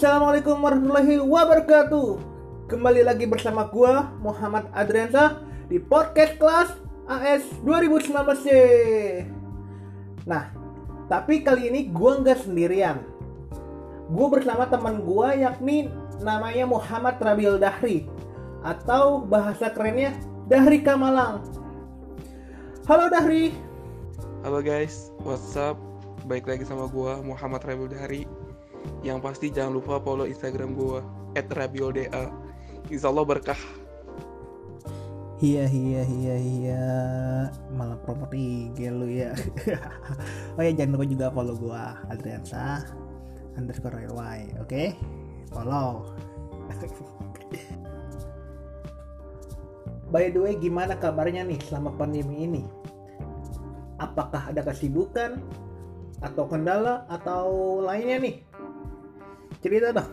Assalamualaikum warahmatullahi wabarakatuh. Kembali lagi bersama gua Muhammad Adriansa di podcast kelas AS 2019C. Nah, tapi kali ini gua nggak sendirian. Gua bersama teman gua yakni namanya Muhammad Rabil Dahri atau bahasa kerennya Dahri Kamalang. Halo Dahri. Halo guys, what's up? Baik lagi sama gua Muhammad Rabiul Dahri. Yang pasti jangan lupa follow Instagram gua @rabiulda. Insya Allah berkah. Iya iya iya iya malah promote IG lu ya. oh ya jangan lupa juga follow gua Adriansa underscore oke? Follow. By the way, gimana kabarnya nih selama pandemi ini? Apakah ada kesibukan atau kendala atau lainnya nih? Cerita dong.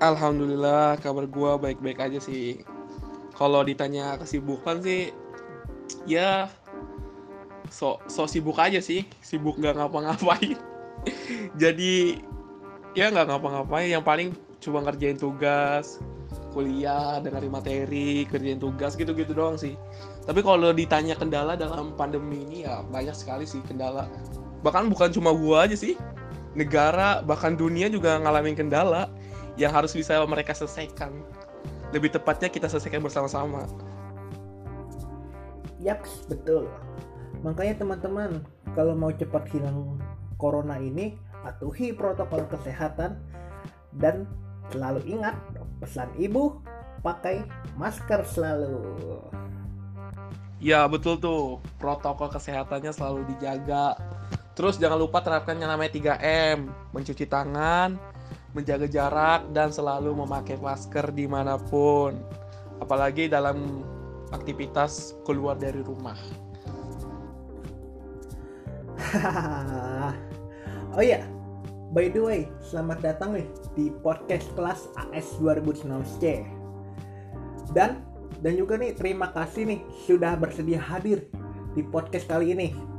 Alhamdulillah kabar gua baik-baik aja sih. Kalau ditanya kesibukan sih, ya so so sibuk aja sih, sibuk nggak ngapa-ngapain. Jadi ya nggak ngapa-ngapain. Yang paling cuma ngerjain tugas, kuliah, dengerin materi, kerjain tugas gitu-gitu doang sih. Tapi kalau ditanya kendala dalam pandemi ini ya banyak sekali sih kendala. Bahkan bukan cuma gua aja sih, negara bahkan dunia juga ngalamin kendala yang harus bisa mereka selesaikan. Lebih tepatnya kita selesaikan bersama-sama. Yaps, betul. Makanya teman-teman, kalau mau cepat hilang corona ini, patuhi protokol kesehatan dan selalu ingat pesan ibu, pakai masker selalu. Ya betul tuh, protokol kesehatannya selalu dijaga. Terus jangan lupa terapkan yang namanya 3M, mencuci tangan, menjaga jarak, dan selalu memakai masker di mana pun. Apalagi dalam aktivitas keluar dari rumah. oh iya, by the way, selamat datang nih di podcast kelas AS 2019C. Dan dan juga nih terima kasih nih sudah bersedia hadir di podcast kali ini.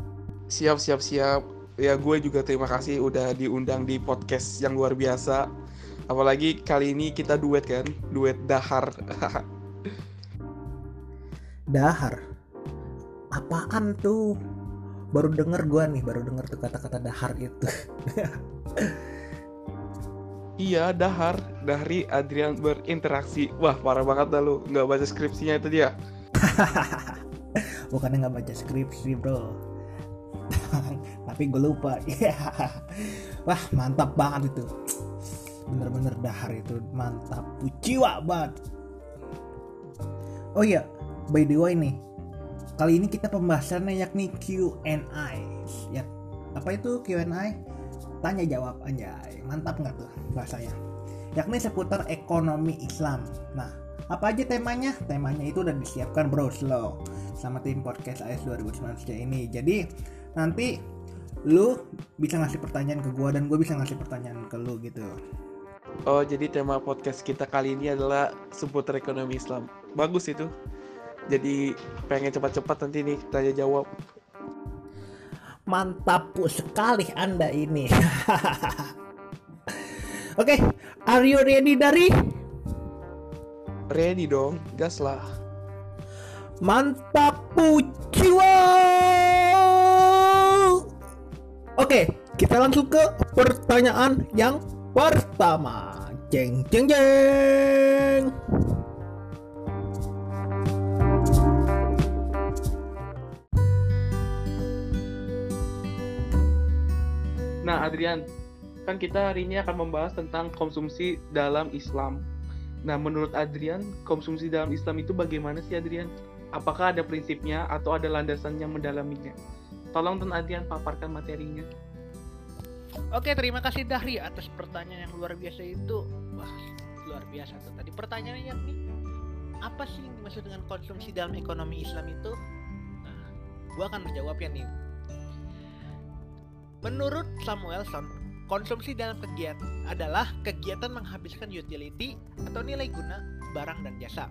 Siap, siap, siap. Ya gue juga terima kasih udah diundang di podcast yang luar biasa. Apalagi kali ini kita duet kan, duet dahar. dahar? Apaan tuh? Baru denger gue nih, baru denger tuh kata-kata dahar itu. iya, dahar. Dari Adrian berinteraksi. Wah, parah banget dah lu. Nggak baca skripsinya itu dia. Bukannya nggak baca skripsi, bro. Tapi gue lupa. Wah, mantap banget itu. Bener-bener dahar itu mantap. Uciwa banget. Oh iya, by the way nih. Kali ini kita pembahasannya yakni Q&A. Ya, apa itu Q&A? Tanya jawab anjay. Mantap nggak tuh bahasanya? Yakni seputar ekonomi Islam. Nah, apa aja temanya? Temanya itu udah disiapkan bro slow sama tim podcast AS 2019 ini. Jadi nanti lu bisa ngasih pertanyaan ke gua dan gue bisa ngasih pertanyaan ke lu gitu. Oh, jadi tema podcast kita kali ini adalah seputar ekonomi Islam. Bagus itu. Jadi pengen cepat-cepat nanti nih tanya jawab. Mantap sekali Anda ini. Oke, okay, are you ready dari? Ready dong, gas lah. Mantap jiwa. Oke, kita langsung ke pertanyaan yang pertama. Jeng jeng jeng. Nah, Adrian, kan kita hari ini akan membahas tentang konsumsi dalam Islam. Nah, menurut Adrian, konsumsi dalam Islam itu bagaimana sih, Adrian? Apakah ada prinsipnya atau ada landasan yang mendalaminya? Tolong Tuan Adrian paparkan materinya. Oke, terima kasih Dahri atas pertanyaan yang luar biasa itu. Wah, luar biasa tuh. Tadi pertanyaannya yakni apa sih yang dimaksud dengan konsumsi dalam ekonomi Islam itu? Nah, gua akan menjawabnya nih. Menurut Samuelson, konsumsi dalam kegiatan adalah kegiatan menghabiskan utility atau nilai guna barang dan jasa.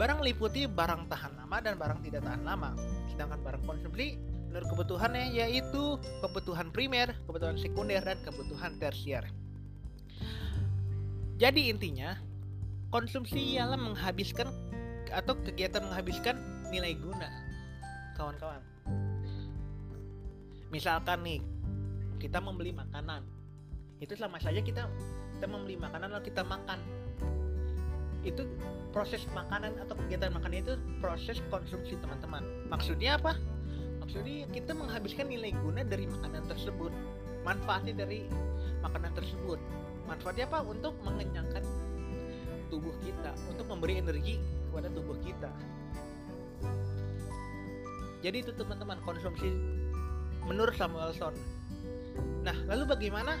Barang meliputi barang tahan lama dan barang tidak tahan lama. Sedangkan barang konsumsi menurut kebutuhannya yaitu kebutuhan primer, kebutuhan sekunder, dan kebutuhan tersier. Jadi intinya konsumsi ialah menghabiskan atau kegiatan menghabiskan nilai guna kawan-kawan misalkan nih kita membeli makanan itu sama saja kita kita membeli makanan lalu kita makan itu proses makanan atau kegiatan makan itu proses konsumsi teman-teman. Maksudnya apa? Maksudnya kita menghabiskan nilai guna dari makanan tersebut. Manfaatnya dari makanan tersebut. Manfaatnya apa? Untuk mengenyangkan tubuh kita untuk memberi energi kepada tubuh kita. Jadi itu teman-teman konsumsi menurut Samuelson nah lalu bagaimana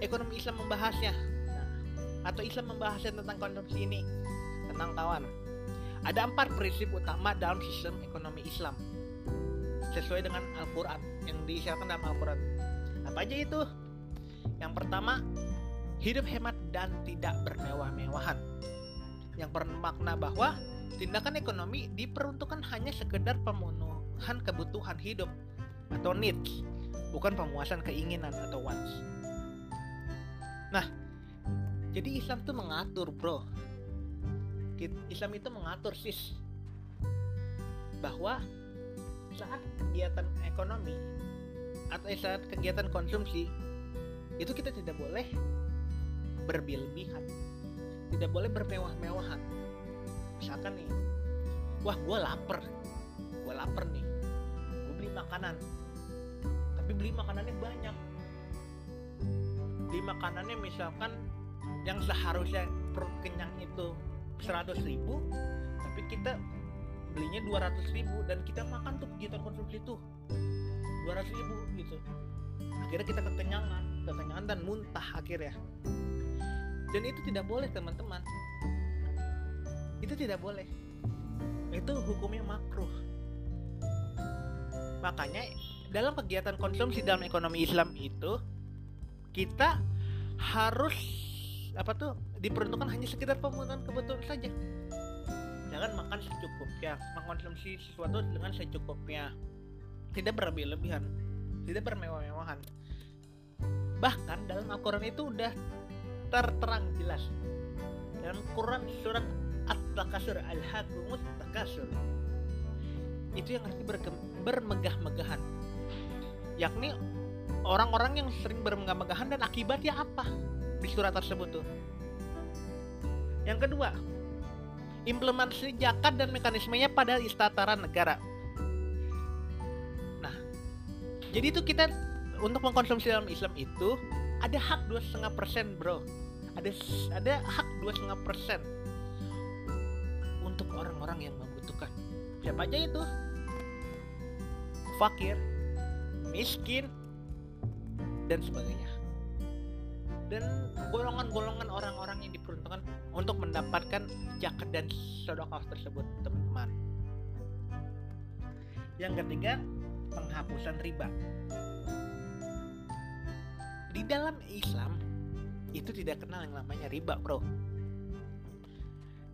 ekonomi Islam membahasnya atau Islam membahasnya tentang konsumsi ini? Tentang kawan. Ada empat prinsip utama dalam sistem ekonomi Islam. Sesuai dengan Al-Quran yang diisyaratkan dalam Al-Quran. Apa aja itu? Yang pertama hidup hemat dan tidak bermewah-mewahan. Yang bermakna bahwa tindakan ekonomi diperuntukkan hanya sekedar pemenuhan kebutuhan hidup atau needs, bukan pemuasan keinginan atau wants. Nah, jadi Islam itu mengatur, bro. Islam itu mengatur sis. Bahwa saat kegiatan ekonomi atau saat kegiatan konsumsi itu kita tidak boleh berlebihan tidak boleh bermewah-mewahan. Misalkan nih wah gue lapar. Gue lapar nih. Gue beli makanan. Tapi beli makanannya banyak. Beli makanannya misalkan yang seharusnya perut kenyang itu 100 ribu tapi kita belinya 200 ribu dan kita makan tuh kegiatan konsumsi itu. 200 ribu gitu. Akhirnya kita kekenyangan kekenyangan dan muntah akhirnya. Dan itu tidak boleh teman-teman. Itu tidak boleh. Itu hukumnya makruh. Makanya dalam kegiatan konsumsi dalam ekonomi Islam itu kita harus apa tuh diperuntukkan hanya sekitar pemenuhan kebutuhan saja. Jangan makan secukupnya mengkonsumsi sesuatu dengan secukupnya. Tidak berlebih-lebihan tidak bermewah-mewahan. Bahkan dalam Al-Quran itu udah terterang jelas. Dalam Quran surat At-Takasur Al-Hakumut Takasur itu yang arti bermegah-megahan. Yakni orang-orang yang sering bermegah-megahan dan akibatnya apa di surat tersebut tuh. Yang kedua implementasi zakat dan mekanismenya pada istataran negara. Nah jadi itu kita untuk mengkonsumsi dalam Islam itu ada hak dua setengah persen bro. Ada ada hak dua setengah persen untuk orang-orang yang membutuhkan. Siapa aja itu? Fakir miskin dan sebagainya dan golongan-golongan orang-orang yang diperuntukkan untuk mendapatkan zakat dan sedekah tersebut teman-teman. Yang ketiga penghapusan riba. Di dalam Islam itu tidak kenal yang namanya riba bro.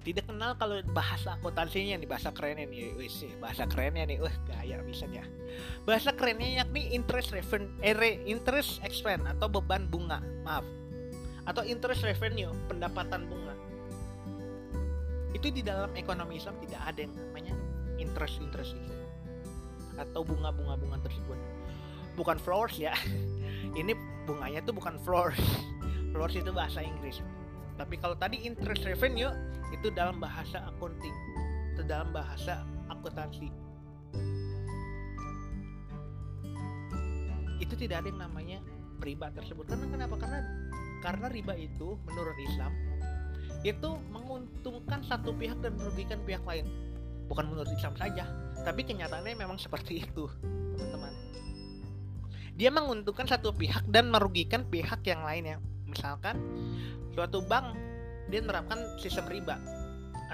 Tidak kenal kalau bahasa akuntansinya nih bahasa kerennya nih wis bahasa kerennya nih wah gaya misalnya bahasa kerennya yakni interest revenue eh, interest expense atau beban bunga maaf atau interest revenue pendapatan bunga. Itu di dalam ekonomi Islam tidak ada yang namanya interest interest itu atau bunga-bunga bunga tersebut. Bukan flowers ya. Ini bunganya tuh bukan floors. Floors itu bahasa Inggris. Tapi kalau tadi interest revenue itu dalam bahasa accounting. Itu dalam bahasa akuntansi. Itu tidak ada yang namanya riba tersebut. Karena kenapa? Karena karena riba itu menurut Islam itu menguntungkan satu pihak dan merugikan pihak lain. Bukan menurut Islam saja tapi kenyataannya memang seperti itu teman-teman. Dia menguntungkan satu pihak dan merugikan pihak yang lainnya. Misalkan suatu bank dia menerapkan sistem riba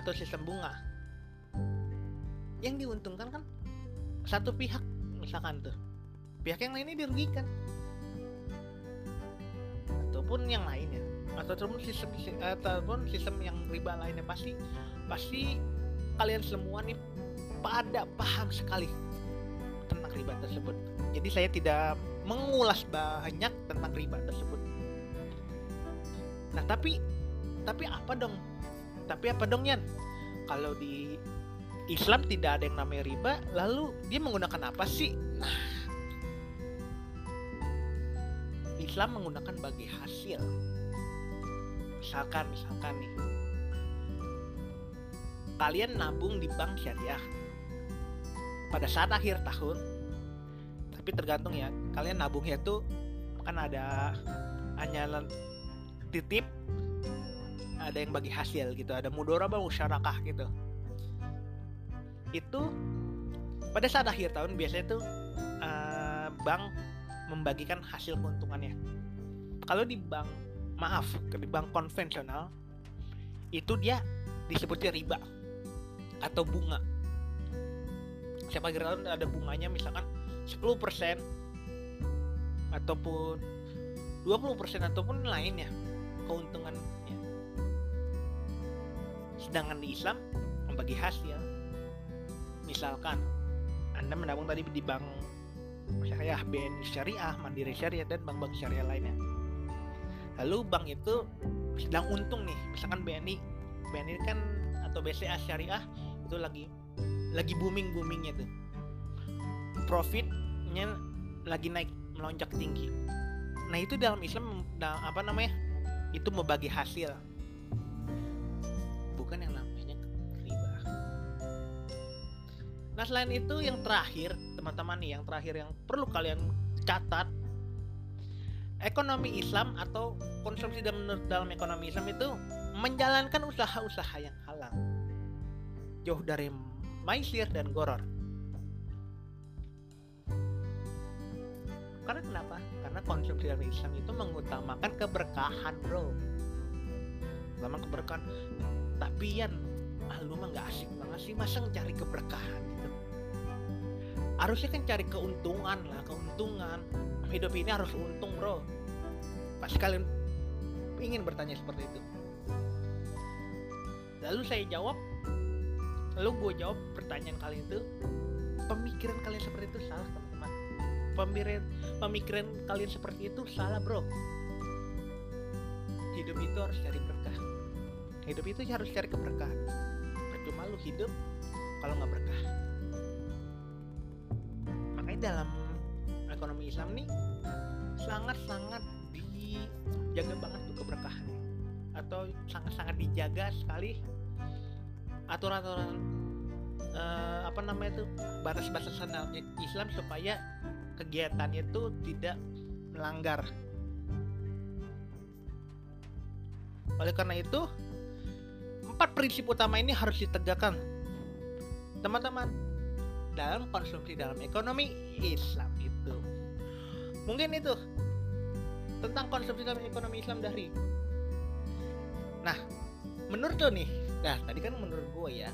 atau sistem bunga. Yang diuntungkan kan satu pihak misalkan tuh. Pihak yang lainnya dirugikan ataupun yang lainnya ataupun sistem ataupun sistem yang riba lainnya. Pasti pasti kalian semua nih pada paham sekali tentang riba tersebut. Jadi saya tidak mengulas banyak tentang riba tersebut. Nah, tapi tapi apa dong? Tapi apa dong Yan? Kalau di Islam tidak ada yang namanya riba lalu dia menggunakan apa sih? Nah Islam menggunakan bagi hasil. Misalkan misalkan nih. Kalian nabung di bank syariah pada saat akhir tahun tapi tergantung ya kalian nabungnya tuh kan ada hanya titip ada yang bagi hasil gitu ada mudorabah musyarakah gitu. Itu pada saat akhir tahun biasanya tuh uh, bank membagikan hasil keuntungannya. Kalau di bank maaf di bank konvensional itu dia disebutnya riba atau bunga. Siapa kira ada bunganya misalkan 10% ataupun 20% ataupun lainnya keuntungannya. Sedangkan di Islam membagi hasil. Misalkan Anda menabung tadi di bank syariah BNI syariah Mandiri syariah dan bank-bank syariah lainnya. Lalu bank itu sedang untung nih misalkan BNI BNI kan atau BCA syariah itu lagi lagi booming boomingnya tuh. Profitnya lagi naik melonjak tinggi. Nah itu dalam Islam apa namanya? Itu membagi hasil. Bukan yang nah selain itu yang terakhir teman-teman nih yang terakhir yang perlu kalian catat ekonomi Islam atau konsumsi dalam, dalam ekonomi Islam itu menjalankan usaha-usaha yang halal. Jauh dari maisir dan goror. Karena kenapa? Karena konsumsi dalam Islam itu mengutamakan keberkahan bro. Lama keberkahan. Tapi yan ah lu mah nggak asik banget sih masa cari keberkahan gitu? Harusnya kan cari keuntungan lah keuntungan. Hidup ini harus untung bro. Pasti kalian ingin bertanya seperti itu. Lalu saya jawab lalu gue jawab pertanyaan kalian itu pemikiran kalian seperti itu salah teman-teman. Pemikiran pemikiran kalian seperti itu salah bro. Hidup itu harus cari berkah. Hidup itu harus cari keberkahan lu hidup kalau nggak berkah makanya dalam ekonomi Islam nih sangat-sangat dijaga banget tuh keberkahan atau sangat-sangat dijaga sekali aturan-aturan uh, apa namanya itu batas-batasan Islam supaya kegiatannya itu tidak melanggar. Oleh karena itu, empat prinsip utama ini harus ditegakkan, teman-teman, dalam konsumsi dalam ekonomi Islam itu. Mungkin itu tentang konsumsi dalam ekonomi Islam dari. Nah, menurut lo nih, nah tadi kan menurut gue ya,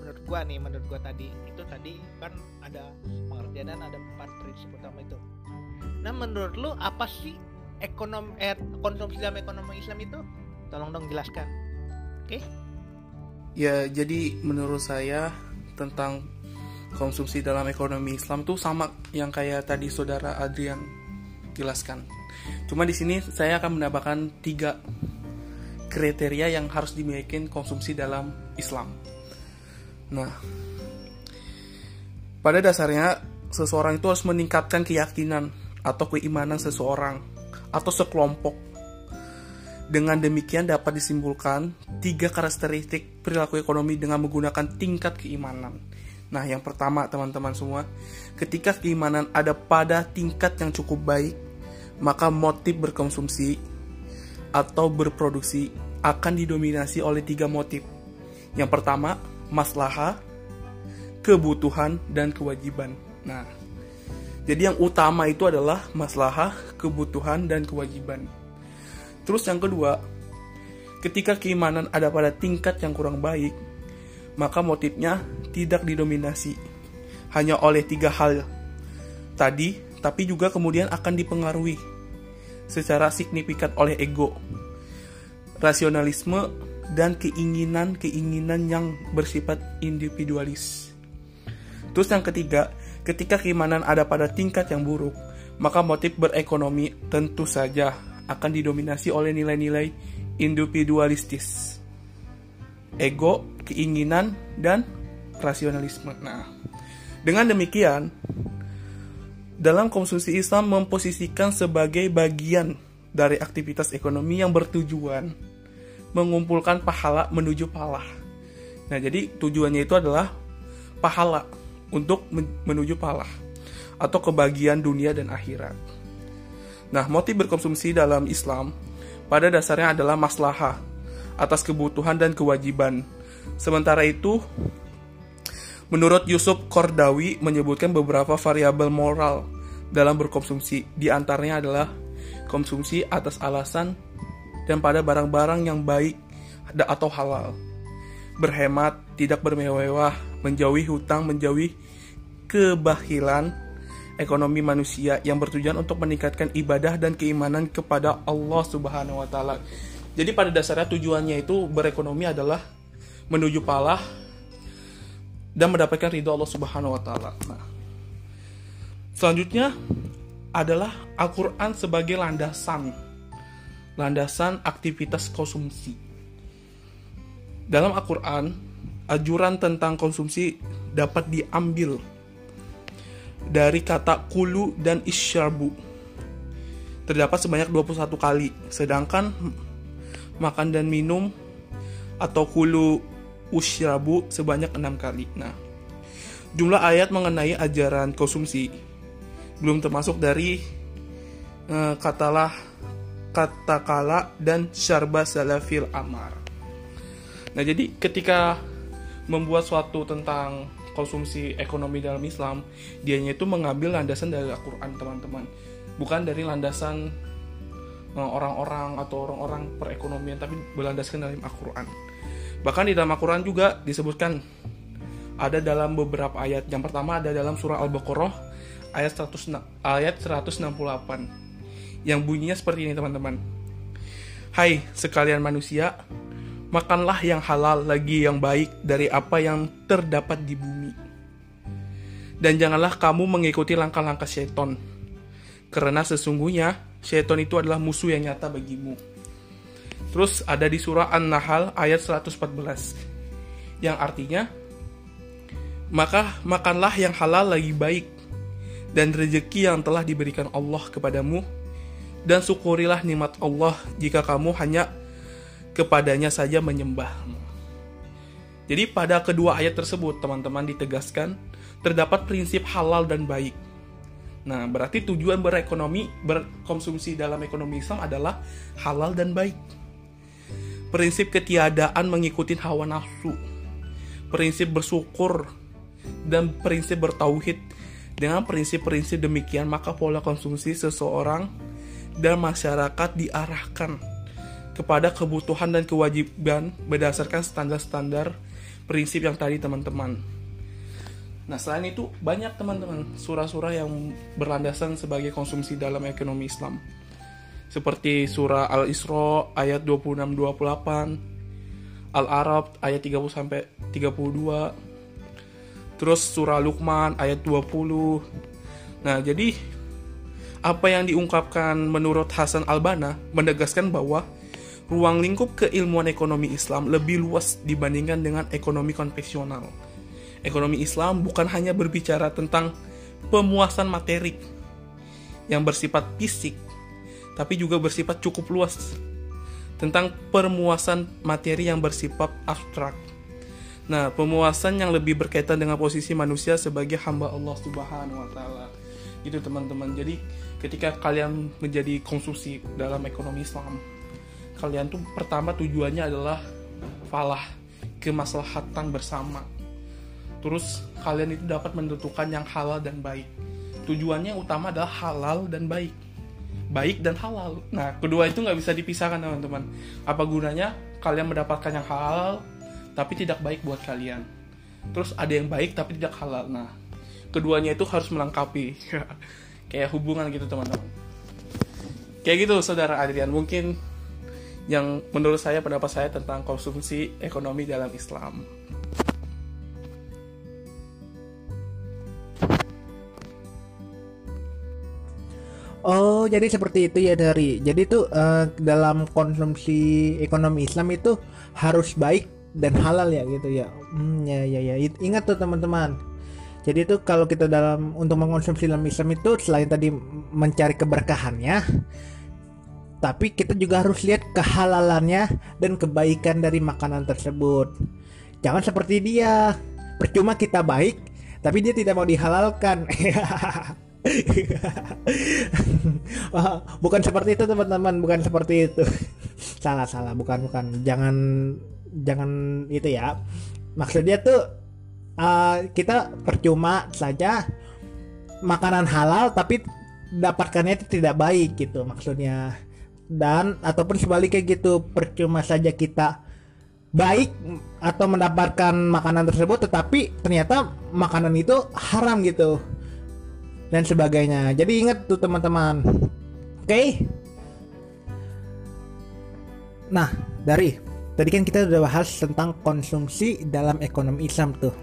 menurut gua nih menurut gua tadi itu tadi kan ada pengertian dan ada empat prinsip utama itu nah menurut lu apa sih ekonom eh, konsumsi dalam ekonomi Islam itu tolong dong jelaskan oke okay? Ya jadi menurut saya tentang konsumsi dalam ekonomi Islam tuh sama yang kayak tadi saudara Adrian jelaskan cuma di sini saya akan menambahkan tiga kriteria yang harus dimiliki konsumsi dalam Islam Nah, pada dasarnya seseorang itu harus meningkatkan keyakinan atau keimanan seseorang atau sekelompok. Dengan demikian dapat disimpulkan tiga karakteristik perilaku ekonomi dengan menggunakan tingkat keimanan. Nah, yang pertama teman-teman semua, ketika keimanan ada pada tingkat yang cukup baik, maka motif berkonsumsi atau berproduksi akan didominasi oleh tiga motif. Yang pertama, maslahah, kebutuhan, dan kewajiban. Nah, jadi yang utama itu adalah maslahah, kebutuhan, dan kewajiban. Terus yang kedua, ketika keimanan ada pada tingkat yang kurang baik, maka motifnya tidak didominasi hanya oleh tiga hal tadi, tapi juga kemudian akan dipengaruhi secara signifikan oleh ego, rasionalisme, dan keinginan-keinginan yang bersifat individualis. Terus yang ketiga, ketika keimanan ada pada tingkat yang buruk, maka motif berekonomi tentu saja akan didominasi oleh nilai-nilai individualistis, ego, keinginan, dan rasionalisme. Nah, dengan demikian, dalam konsumsi Islam memposisikan sebagai bagian dari aktivitas ekonomi yang bertujuan mengumpulkan pahala menuju palah. Nah, jadi tujuannya itu adalah pahala untuk menuju palah atau kebahagiaan dunia dan akhirat. Nah, motif berkonsumsi dalam Islam pada dasarnya adalah maslahah atas kebutuhan dan kewajiban. Sementara itu, menurut Yusuf Kordawi menyebutkan beberapa variabel moral dalam berkonsumsi. Di antaranya adalah konsumsi atas alasan dan pada barang-barang yang baik atau halal. Berhemat, tidak bermewah, menjauhi hutang, menjauhi kebahilan, ekonomi manusia yang bertujuan untuk meningkatkan ibadah dan keimanan kepada Allah Subhanahu wa taala. Jadi pada dasarnya tujuannya itu berekonomi adalah menuju palah dan mendapatkan ridho Allah Subhanahu wa taala. Nah, selanjutnya adalah Al-Qur'an sebagai landasan landasan aktivitas konsumsi. Dalam Al-Qur'an, ajuran tentang konsumsi dapat diambil dari kata kulu dan isyarbu terdapat sebanyak 21 kali sedangkan makan dan minum atau kulu usyrabu sebanyak 6 kali. Nah jumlah ayat mengenai ajaran konsumsi belum termasuk dari uh, katalah katakala dan syarba salafil amar. Nah jadi ketika membuat suatu tentang konsumsi ekonomi dalam Islam, dianya itu mengambil landasan dari Al-Quran teman-teman, bukan dari landasan eh, orang-orang atau orang-orang perekonomian, tapi berlandaskan dalam Al-Quran. Bahkan di dalam Al-Quran juga disebutkan ada dalam beberapa ayat. Yang pertama ada dalam surah Al-Baqarah ayat 100 ayat 168 yang bunyinya seperti ini teman-teman. Hai sekalian manusia, makanlah yang halal lagi yang baik dari apa yang terdapat di bumi. Dan janganlah kamu mengikuti langkah-langkah seton, karena sesungguhnya seton itu adalah musuh yang nyata bagimu. Terus ada di surah An-Nahl ayat 114, yang artinya, maka makanlah yang halal lagi baik, dan rezeki yang telah diberikan Allah kepadamu, dan syukurilah nikmat Allah jika kamu hanya kepadanya saja menyembah. Jadi pada kedua ayat tersebut teman-teman ditegaskan terdapat prinsip halal dan baik. Nah, berarti tujuan berekonomi, berkonsumsi dalam ekonomi Islam adalah halal dan baik. Prinsip ketiadaan mengikuti hawa nafsu. Prinsip bersyukur dan prinsip bertauhid. Dengan prinsip-prinsip demikian, maka pola konsumsi seseorang dan masyarakat diarahkan kepada kebutuhan dan kewajiban berdasarkan standar-standar prinsip yang tadi teman-teman. Nah selain itu banyak teman-teman surah-surah yang berlandasan sebagai konsumsi dalam ekonomi Islam. Seperti surah Al-Isra ayat 26-28, Al-Arab ayat 30 sampai 32, terus surah Luqman ayat 20. Nah, jadi apa yang diungkapkan menurut Hasan Albana menegaskan bahwa ruang lingkup keilmuan ekonomi Islam lebih luas dibandingkan dengan ekonomi konvensional. Ekonomi Islam bukan hanya berbicara tentang pemuasan materi yang bersifat fisik, tapi juga bersifat cukup luas tentang permuasan materi yang bersifat abstrak. Nah, pemuasan yang lebih berkaitan dengan posisi manusia sebagai hamba Allah Subhanahu wa taala. Gitu teman-teman. Jadi, ketika kalian menjadi konsumsi dalam ekonomi Islam, kalian tuh pertama tujuannya adalah falah kemaslahatan bersama. Terus kalian itu dapat menentukan yang halal dan baik. Tujuannya utama adalah halal dan baik. Baik dan halal. Nah kedua itu nggak bisa dipisahkan teman-teman. Apa gunanya kalian mendapatkan yang halal tapi tidak baik buat kalian? Terus ada yang baik tapi tidak halal. Nah keduanya itu harus melengkapi. Kayak hubungan gitu teman-teman. Kayak gitu saudara Adrian. Mungkin yang menurut saya pendapat saya tentang konsumsi ekonomi dalam Islam. Oh, jadi seperti itu ya dari. Jadi tuh eh, dalam konsumsi ekonomi Islam itu harus baik dan halal ya gitu ya. Hmm, ya ya ya. Ingat tuh teman-teman. Jadi tuh kalau kita dalam untuk mengkonsumsi dalam Islam itu selain tadi mencari keberkahannya, tapi kita juga harus lihat kehalalannya dan kebaikan dari makanan tersebut. Jangan seperti dia, percuma kita baik, tapi dia tidak mau dihalalkan. Wah, bukan seperti itu teman-teman, bukan seperti itu. salah salah, bukan bukan. Jangan jangan itu ya. Maksudnya tuh uh, kita percuma saja makanan halal tapi dapatkannya itu tidak baik gitu maksudnya dan ataupun sebaliknya gitu percuma saja kita baik atau mendapatkan makanan tersebut tetapi ternyata makanan itu haram gitu dan sebagainya. Jadi ingat tuh teman-teman. Oke? Nah dari tadi kan kita udah bahas tentang konsumsi dalam ekonomi Islam tuh.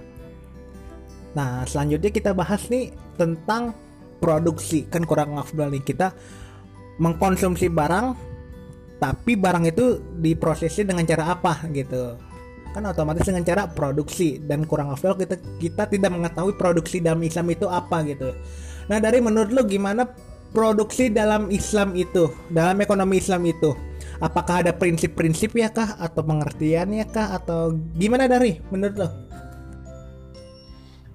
Nah selanjutnya kita bahas nih tentang produksi. Kan kurang afdal nih kita mengkonsumsi barang tapi barang itu diprosesnya dengan cara apa gitu. Kan otomatis dengan cara produksi dan kurang afdal kita kita tidak mengetahui produksi dalam Islam itu apa gitu. Nah dari menurut lo gimana produksi dalam Islam itu dalam ekonomi Islam itu? Apakah ada prinsip-prinsip ya kah atau pengertiannya kah atau gimana dari menurut lo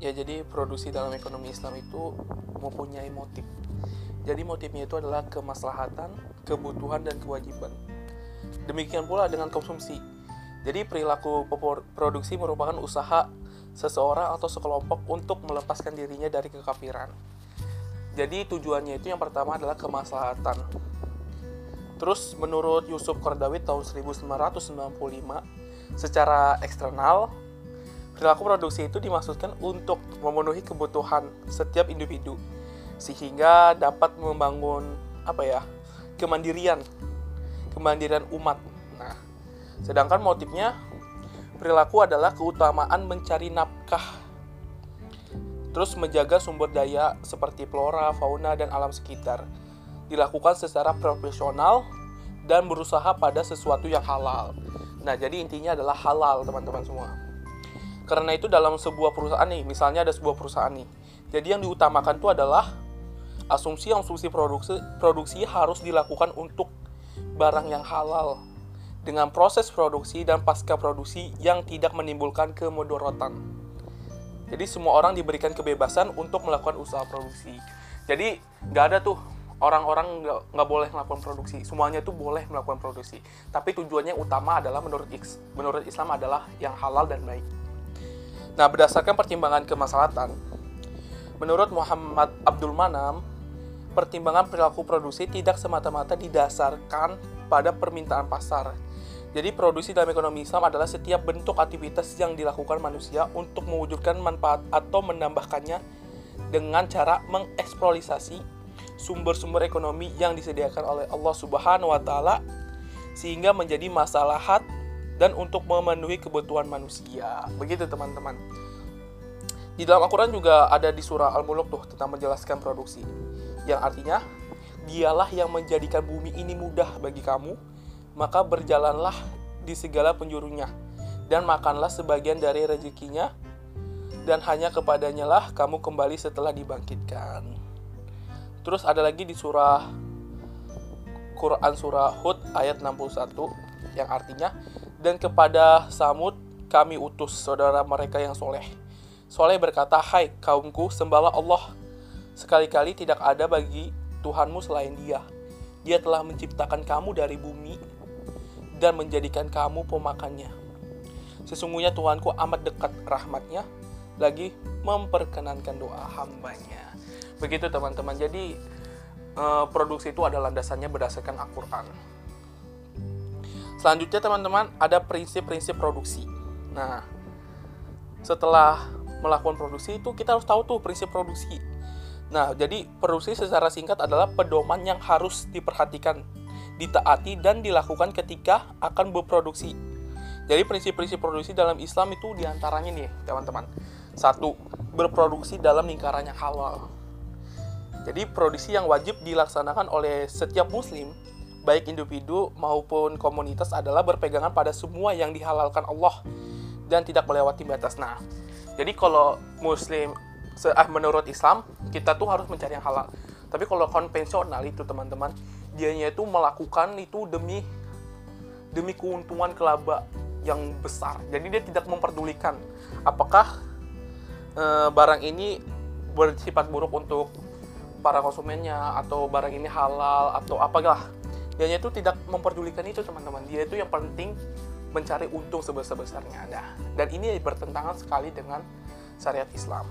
Ya jadi produksi dalam ekonomi Islam itu mempunyai motif. Jadi motifnya itu adalah kemaslahatan, kebutuhan dan kewajiban. Demikian pula dengan konsumsi. Jadi perilaku produksi merupakan usaha seseorang atau sekelompok untuk melepaskan dirinya dari kekafiran. Jadi tujuannya itu yang pertama adalah kemaslahatan. Terus menurut Yusuf Qardawi tahun 1995, secara eksternal Perilaku produksi itu dimaksudkan untuk memenuhi kebutuhan setiap individu sehingga dapat membangun apa ya kemandirian kemandirian umat. Nah, sedangkan motifnya perilaku adalah keutamaan mencari nafkah terus menjaga sumber daya seperti flora, fauna, dan alam sekitar dilakukan secara profesional dan berusaha pada sesuatu yang halal. Nah, jadi intinya adalah halal, teman-teman semua. Karena itu dalam sebuah perusahaan nih, misalnya ada sebuah perusahaan nih. Jadi yang diutamakan itu adalah asumsi-asumsi produksi produksi harus dilakukan untuk barang yang halal dengan proses produksi dan pasca produksi yang tidak menimbulkan kemudorotan. Jadi semua orang diberikan kebebasan untuk melakukan usaha produksi. Jadi nggak ada tuh orang-orang nggak boleh melakukan produksi. Semuanya tuh boleh melakukan produksi. Tapi tujuannya utama adalah menurut menurut Islam adalah yang halal dan baik. Nah, berdasarkan pertimbangan kemaslahatan, menurut Muhammad Abdul Manam, pertimbangan perilaku produksi tidak semata-mata didasarkan pada permintaan pasar. Jadi produksi dalam ekonomi Islam adalah setiap bentuk aktivitas yang dilakukan manusia untuk mewujudkan manfaat atau menambahkannya dengan cara mengeksploitasi sumber-sumber ekonomi yang disediakan oleh Allah Subhanahu wa taala sehingga menjadi masalahat dan untuk memenuhi kebutuhan manusia. Begitu teman-teman. Di dalam Al-Quran juga ada di surah Al-Mulk tuh tentang menjelaskan produksi. Yang artinya, dialah yang menjadikan bumi ini mudah bagi kamu, maka berjalanlah di segala penjurunya, dan makanlah sebagian dari rezekinya, dan hanya kepadanya lah kamu kembali setelah dibangkitkan. Terus ada lagi di surah Quran surah Hud ayat 61 yang artinya dan kepada Samud kami utus saudara mereka yang soleh. Soleh berkata, Hai kaumku, sembahlah Allah. Sekali-kali tidak ada bagi Tuhanmu selain dia. Dia telah menciptakan kamu dari bumi dan menjadikan kamu pemakannya. Sesungguhnya Tuhanku amat dekat rahmatnya, lagi memperkenankan doa hambanya. Begitu teman-teman, jadi eh, produksi itu adalah landasannya berdasarkan Al-Quran. Selanjutnya teman-teman ada prinsip-prinsip produksi. Nah, setelah melakukan produksi itu kita harus tahu tuh prinsip produksi. Nah, jadi produksi secara singkat adalah pedoman yang harus diperhatikan, ditaati dan dilakukan ketika akan berproduksi. Jadi prinsip-prinsip produksi dalam Islam itu di antaranya nih teman-teman. Satu, berproduksi dalam lingkaran yang halal. Jadi produksi yang wajib dilaksanakan oleh setiap muslim, baik individu maupun komunitas adalah berpegangan pada semua yang dihalalkan Allah dan tidak melewati batas. Nah, jadi kalau muslim ah, menurut Islam, kita tuh harus mencari yang halal. Tapi kalau konvensional itu teman-teman, dianya itu melakukan itu demi demi keuntungan kelaba yang besar. Jadi dia tidak memperdulikan apakah eh, barang ini bersifat buruk untuk para konsumennya atau barang ini halal atau apalah. Dianya itu tidak memperdulikan itu teman-teman. Dia itu yang penting mencari untung sebesar-besarnya. Nah, dan ini bertentangan sekali dengan syariat Islam.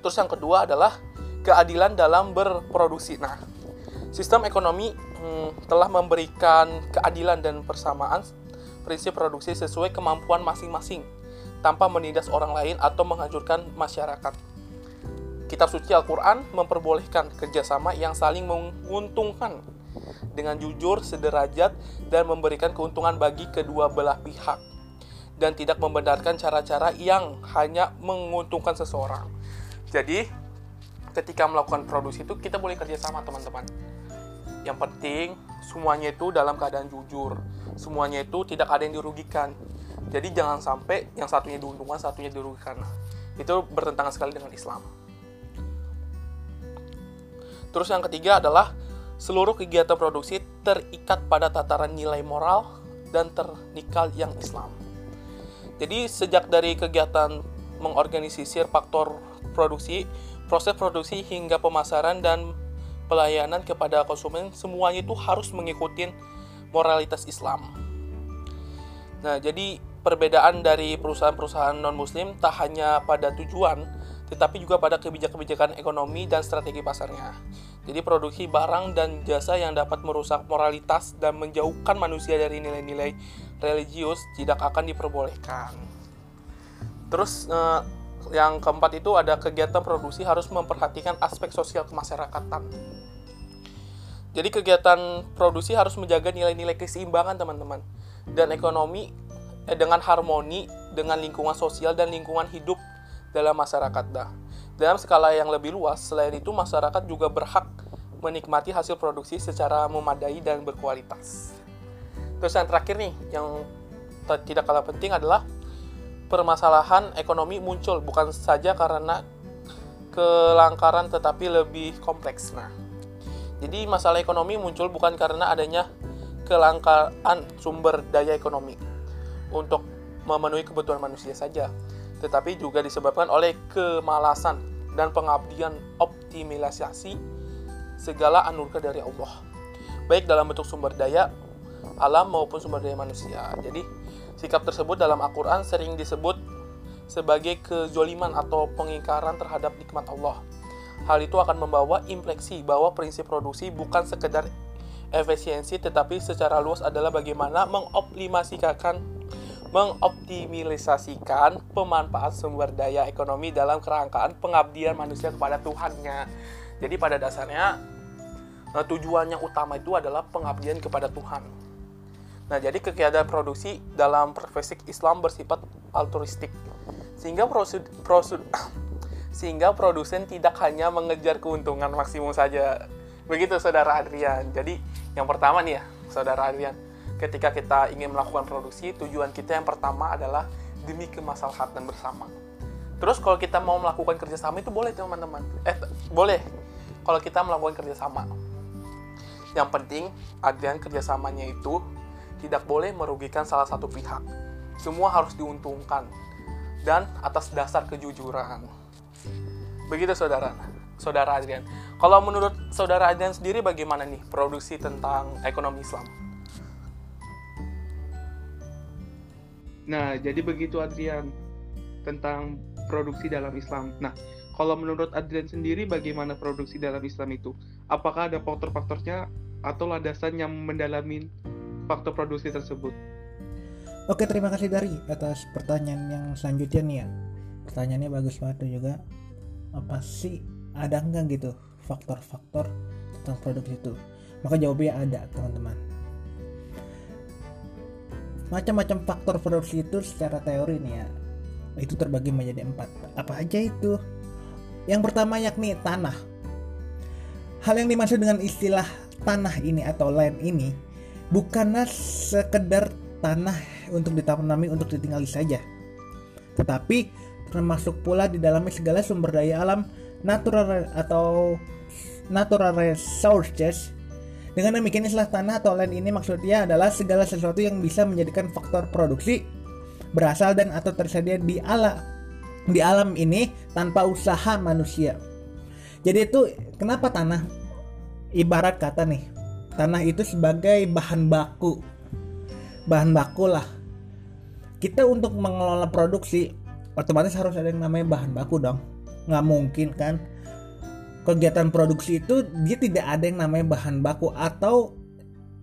Terus yang kedua adalah keadilan dalam berproduksi. Nah, sistem ekonomi hmm, telah memberikan keadilan dan persamaan prinsip produksi sesuai kemampuan masing-masing tanpa menindas orang lain atau menghancurkan masyarakat. Kitab suci Al-Quran memperbolehkan kerjasama yang saling menguntungkan dengan jujur, sederajat, dan memberikan keuntungan bagi kedua belah pihak dan tidak membenarkan cara-cara yang hanya menguntungkan seseorang. Jadi, ketika melakukan produksi itu kita boleh kerjasama teman-teman. Yang penting semuanya itu dalam keadaan jujur, semuanya itu tidak ada yang dirugikan. Jadi jangan sampai yang satunya diuntungkan, satunya dirugikan. Itu bertentangan sekali dengan Islam. Terus yang ketiga adalah seluruh kegiatan produksi terikat pada tataran nilai moral dan ternikal yang Islam. Jadi sejak dari kegiatan mengorganisir faktor produksi, proses produksi hingga pemasaran dan pelayanan kepada konsumen semuanya itu harus mengikuti moralitas Islam. Nah, jadi perbedaan dari perusahaan-perusahaan non-muslim tak hanya pada tujuan, tetapi juga pada kebijakan-kebijakan ekonomi dan strategi pasarnya. Jadi produksi barang dan jasa yang dapat merusak moralitas dan menjauhkan manusia dari nilai-nilai religius tidak akan diperbolehkan. Terus eh, yang keempat itu ada kegiatan produksi harus memperhatikan aspek sosial kemasyarakatan. Jadi kegiatan produksi harus menjaga nilai-nilai keseimbangan teman-teman dan ekonomi eh, dengan harmoni dengan lingkungan sosial dan lingkungan hidup dalam masyarakat dah. Dalam skala yang lebih luas, selain itu masyarakat juga berhak menikmati hasil produksi secara memadai dan berkualitas. Terus yang terakhir nih, yang tidak kalah penting adalah permasalahan ekonomi muncul bukan saja karena kelangkaran tetapi lebih kompleks. Nah, jadi masalah ekonomi muncul bukan karena adanya kelangkaan sumber daya ekonomi untuk memenuhi kebutuhan manusia saja, tetapi juga disebabkan oleh kemalasan dan pengabdian optimalisasi segala anugerah dari Allah, baik dalam bentuk sumber daya alam maupun sumber daya manusia. Jadi, sikap tersebut dalam Al-Quran sering disebut sebagai kezoliman atau pengingkaran terhadap nikmat Allah. Hal itu akan membawa infleksi bahwa prinsip produksi bukan sekedar efisiensi tetapi secara luas adalah bagaimana mengoptimasikan mengoptimalisasikan pemanfaat sumber daya ekonomi dalam kerangkaan pengabdian manusia kepada Tuhannya. Jadi pada dasarnya nah, tujuan yang utama itu adalah pengabdian kepada Tuhan. Nah, jadi kegiatan produksi dalam perspektif Islam bersifat altruistik. Sehingga prosedur, prosedur sehingga produsen tidak hanya mengejar keuntungan maksimum saja. Begitu Saudara Adrian. Jadi, yang pertama nih ya, Saudara Adrian, ketika kita ingin melakukan produksi, tujuan kita yang pertama adalah demi kemaslahatan bersama. Terus kalau kita mau melakukan kerjasama itu boleh teman-teman. Eh, boleh. Kalau kita melakukan kerjasama. Yang penting, Adrian kerjasamanya itu tidak boleh merugikan salah satu pihak. Semua harus diuntungkan. Dan atas dasar kejujuran. Begitu saudara. Saudara Adrian. Kalau menurut saudara Adrian sendiri bagaimana nih produksi tentang ekonomi Islam? Nah, jadi begitu Adrian tentang produksi dalam Islam. Nah, kalau menurut Adrian sendiri bagaimana produksi dalam Islam itu? Apakah ada faktor-faktornya atau landasan yang mendalami faktor produksi tersebut? Oke, terima kasih dari atas pertanyaan yang selanjutnya nih ya. Pertanyaannya bagus banget juga. Apa sih ada enggak gitu faktor-faktor tentang produksi itu? Maka jawabnya ada, teman-teman. Macam-macam faktor produksi itu secara teori nih ya. Itu terbagi menjadi empat. Apa aja itu? Yang pertama yakni tanah. hal yang dimaksud dengan istilah tanah ini atau land ini bukanlah sekedar tanah untuk ditanami untuk ditinggali saja. Tetapi termasuk pula di dalamnya segala sumber daya alam natural atau natural resources. Dengan demikian istilah tanah atau land ini maksudnya adalah segala sesuatu yang bisa menjadikan faktor produksi berasal dan atau tersedia di alam di alam ini tanpa usaha manusia. Jadi itu kenapa tanah? Ibarat kata nih tanah itu sebagai bahan baku. Bahan baku lah. Kita untuk mengelola produksi otomatis harus ada yang namanya bahan baku dong. Nggak mungkin kan. Kegiatan produksi itu dia tidak ada yang namanya bahan baku. Atau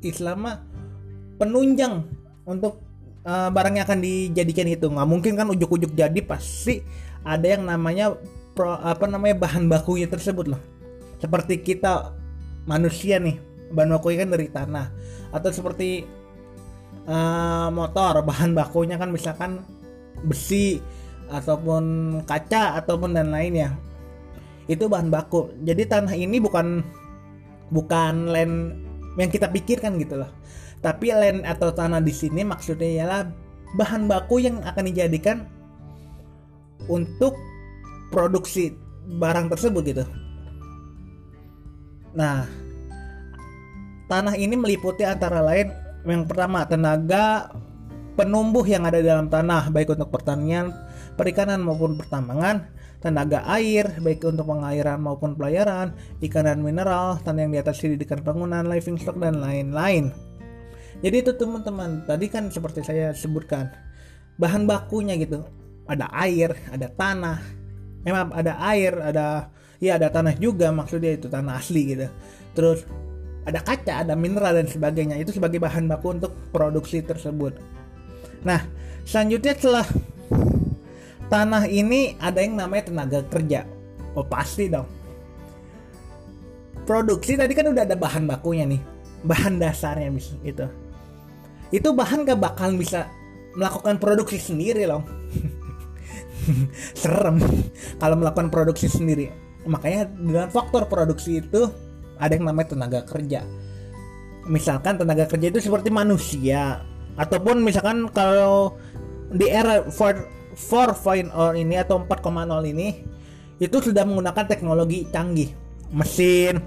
Islam penunjang untuk uh, barang yang akan dijadikan itu. Nggak mungkin kan ujuk-ujuk jadi pasti ada yang namanya pro, apa namanya bahan bakunya tersebut loh. Seperti kita manusia nih bahan bakunya kan dari tanah. Atau seperti uh, motor bahan bakunya kan misalkan besi ataupun kaca ataupun dan lainnya. Itu bahan baku. Jadi tanah ini bukan bukan land yang kita pikirkan gitu loh. Tapi land atau tanah di sini maksudnya ialah bahan baku yang akan dijadikan untuk produksi barang tersebut gitu. Nah tanah ini meliputi antara lain yang pertama tenaga penumbuh yang ada dalam tanah baik untuk pertanian perikanan maupun pertambangan tenaga air baik untuk pengairan maupun pelayaran, ikan dan mineral, tanah yang di atas didikan bangunan, living stock dan lain-lain. Jadi itu teman-teman, tadi kan seperti saya sebutkan, bahan bakunya gitu. Ada air, ada tanah. Memang ada air, ada ya ada tanah juga maksudnya itu tanah asli gitu. Terus ada kaca, ada mineral dan sebagainya. Itu sebagai bahan baku untuk produksi tersebut. Nah, selanjutnya setelah tanah ini ada yang namanya tenaga kerja. Oh pasti dong. Produksi tadi kan udah ada bahan bakunya nih, bahan dasarnya bisa itu. Itu bahan gak bakal bisa melakukan produksi sendiri loh. Serem kalau melakukan produksi sendiri. Makanya dengan faktor produksi itu ada yang namanya tenaga kerja. Misalkan tenaga kerja itu seperti manusia ataupun misalkan kalau di era 4.0 ini atau 4.0 ini itu sudah menggunakan teknologi canggih mesin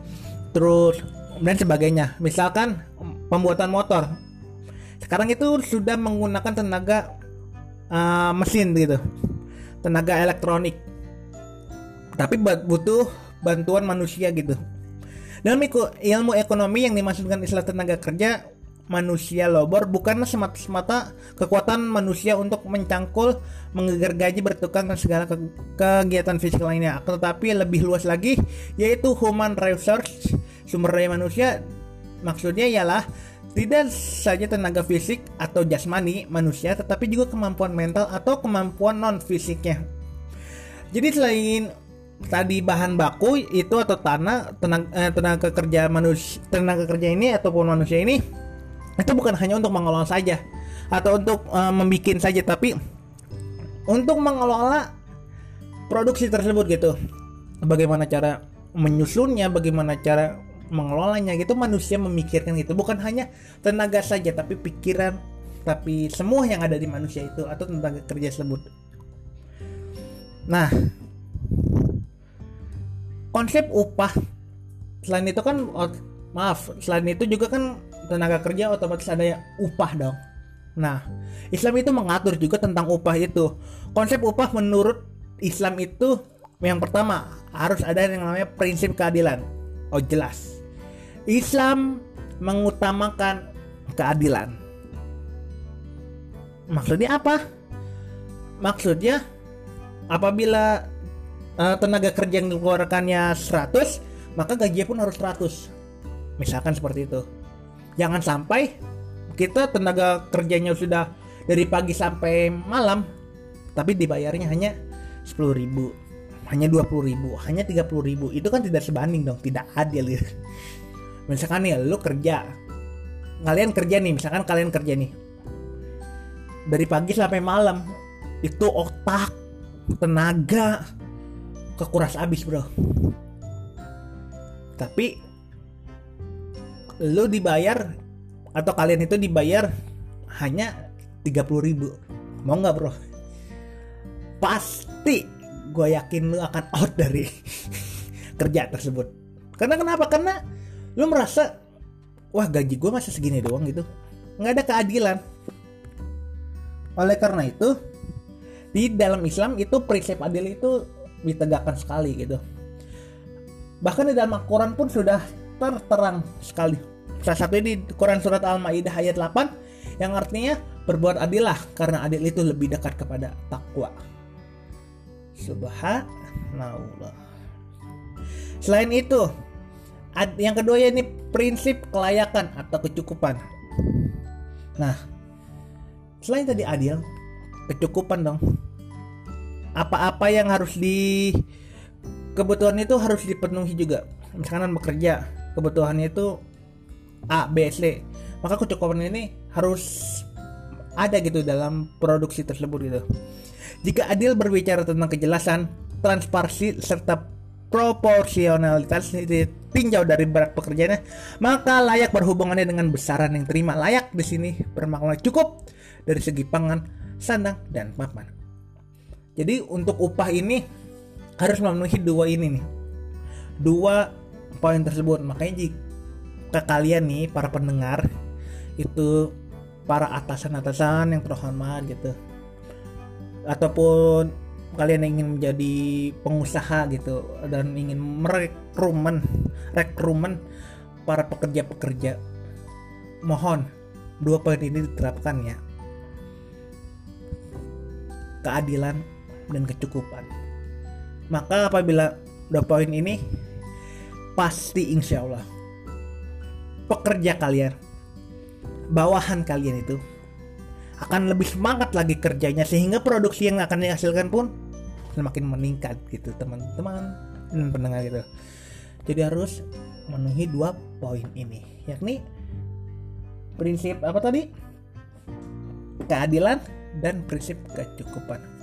terus dan sebagainya. Misalkan pembuatan motor. Sekarang itu sudah menggunakan tenaga uh, mesin gitu tenaga elektronik. Tapi butuh bantuan manusia gitu dalam ilmu ekonomi yang dimaksudkan istilah tenaga kerja manusia lobor bukanlah semata-mata kekuatan manusia untuk mencangkul, menggegar gaji, bertukang dan segala ke kegiatan fisik lainnya, tetapi lebih luas lagi yaitu human resource, sumber daya manusia. Maksudnya ialah tidak saja tenaga fisik atau jasmani manusia, tetapi juga kemampuan mental atau kemampuan non fisiknya. Jadi selain tadi bahan baku itu atau tanah tenaga, eh, tenaga kerja manusia tenaga kerja ini ataupun manusia ini itu bukan hanya untuk mengelola saja atau untuk uh, membuat saja tapi untuk mengelola produksi tersebut gitu. Bagaimana cara menyusunnya bagaimana cara mengelolanya gitu manusia memikirkan itu bukan hanya tenaga saja tapi pikiran tapi semua yang ada di manusia itu atau tenaga kerja tersebut. Nah konsep upah selain itu kan oh, maaf selain itu juga kan tenaga kerja otomatis ada upah dong. Nah, Islam itu mengatur juga tentang upah itu. Konsep upah menurut Islam itu yang pertama harus ada yang namanya prinsip keadilan. Oh jelas. Islam mengutamakan keadilan. Maksudnya apa? Maksudnya apabila uh, tenaga kerja yang dikeluarkannya 100, maka gajinya pun harus 100. Misalkan seperti itu. Jangan sampai kita tenaga kerjanya sudah dari pagi sampai malam tapi dibayarnya hanya 10 ribu hanya 20 ribu hanya 30 ribu. Itu kan tidak sebanding dong tidak adil. Gitu misalkan nih lu kerja. Kalian kerja nih misalkan kalian kerja nih. Dari pagi sampai malam itu otak tenaga kekuras habis bro. Tapi lu dibayar atau kalian itu dibayar hanya 30.000 ribu. Mau nggak bro? Pasti gue yakin lu akan out dari kerja tersebut. Karena kenapa? Karena lu merasa wah gaji gue masa segini doang gitu. Nggak ada keadilan. Oleh karena itu di dalam Islam itu prinsip adil itu ditegakkan sekali gitu. Bahkan di dalam Al-Quran pun sudah terterang sekali. Salah satunya di Quran surat Al-Maidah ayat 8 yang artinya berbuat adillah karena adil itu lebih dekat kepada takwa. Subhanallah. Selain itu yang kedua ini prinsip kelayakan atau kecukupan. Nah selain tadi adil kecukupan dong apa-apa yang harus di kebutuhan itu harus dipenuhi juga. Misalkan bekerja kebutuhannya itu A B C. Maka kecukupan ini harus ada gitu dalam produksi tersebut gitu. Jika adil berbicara tentang kejelasan transparansi serta proporsionalitas ditinjau dari berat pekerjaannya maka layak berhubungannya dengan besaran yang terima. Layak di sini bermakna cukup dari segi pangan sandang dan papan jadi untuk upah ini harus memenuhi dua ini nih. Dua poin tersebut. Makanya jika kalian nih para pendengar itu para atasan-atasan yang terhormat gitu. Ataupun kalian yang ingin menjadi pengusaha gitu dan ingin merekrumen rekrumen para pekerja-pekerja mohon dua poin ini diterapkan ya keadilan dan kecukupan. Maka apabila dua poin ini pasti insya Allah pekerja kalian, bawahan kalian itu akan lebih semangat lagi kerjanya sehingga produksi yang akan dihasilkan pun semakin meningkat gitu teman-teman dan pendengar gitu. Jadi harus memenuhi dua poin ini, yakni prinsip apa tadi? Keadilan dan prinsip kecukupan.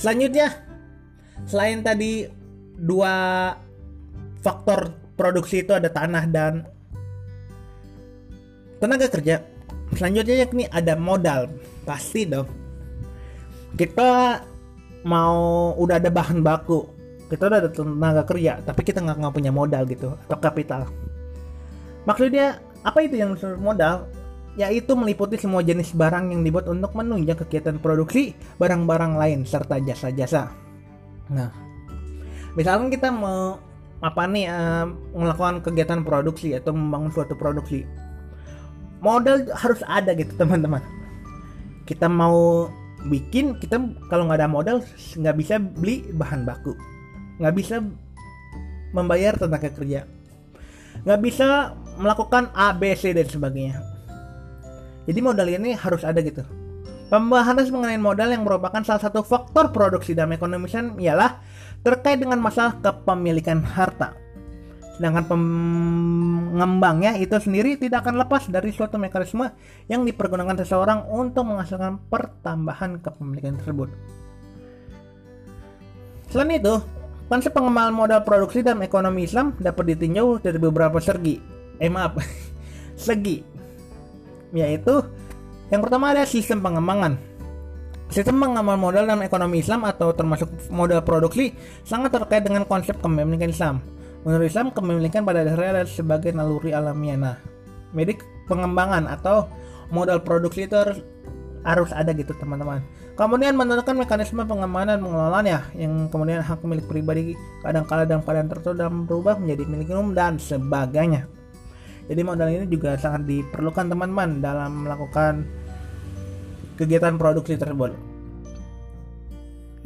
Selanjutnya, selain tadi dua faktor produksi itu ada tanah dan tenaga kerja. Selanjutnya yakni ada modal. Pasti dong. Kita mau udah ada bahan baku, kita udah ada tenaga kerja, tapi kita nggak punya modal gitu atau kapital. Maksudnya apa itu yang modal? Yaitu meliputi semua jenis barang yang dibuat untuk menunjang kegiatan produksi barang-barang lain serta jasa-jasa. Nah, misalkan kita mau apa nih uh, melakukan kegiatan produksi atau membangun suatu produksi, modal harus ada gitu teman-teman. Kita mau bikin, kita kalau nggak ada modal nggak bisa beli bahan baku, nggak bisa membayar tenaga kerja, nggak bisa melakukan A, B, C dan sebagainya jadi modal ini harus ada gitu. Pembahasan mengenai modal yang merupakan salah satu faktor produksi dalam ekonomi Islam ialah terkait dengan masalah kepemilikan harta. Sedangkan pengembangnya itu sendiri tidak akan lepas dari suatu mekanisme yang dipergunakan seseorang untuk menghasilkan pertambahan kepemilikan tersebut. Selain itu, konsep pengembangan modal produksi dalam ekonomi Islam dapat ditinjau dari beberapa segi. Eh maaf, segi yaitu yang pertama ada sistem pengembangan. Sistem pengembangan modal dalam ekonomi Islam atau termasuk modal produksi sangat terkait dengan konsep kepemilikan Islam. Menurut Islam, kepemilikan pada dasarnya adalah sebagai naluri alamiah. Nah, jadi pengembangan atau modal produksi itu harus harus ada gitu teman-teman. Kemudian menentukan mekanisme pengembangan dan pengelolaannya yang kemudian hak milik pribadi kadang-kala dalam keadaan tertentu dan berubah menjadi milik umum dan sebagainya. Jadi modal ini juga sangat diperlukan teman-teman dalam melakukan kegiatan produksi tersebut.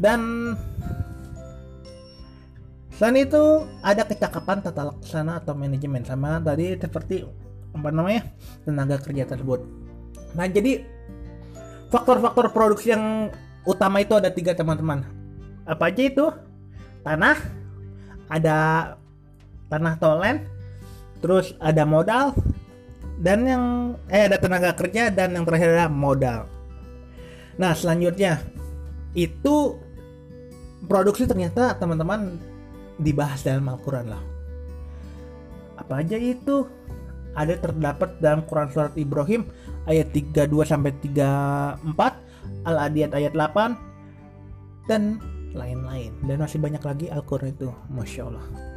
Dan selain itu ada kecakapan tata laksana atau manajemen sama tadi seperti apa namanya tenaga kerja tersebut. Nah jadi faktor-faktor produksi yang utama itu ada tiga teman-teman. Apa aja itu? Tanah, ada tanah tolen, terus ada modal dan yang eh ada tenaga kerja dan yang terakhir ada modal. Nah selanjutnya itu produksi ternyata teman-teman dibahas dalam Al-Quran lah. Apa aja itu? ada terdapat dalam Quran surat Ibrahim ayat 32 sampai 34, Al-Adiyat ayat 8 dan lain-lain. Dan masih banyak lagi Al-Qur'an itu, Masya Allah.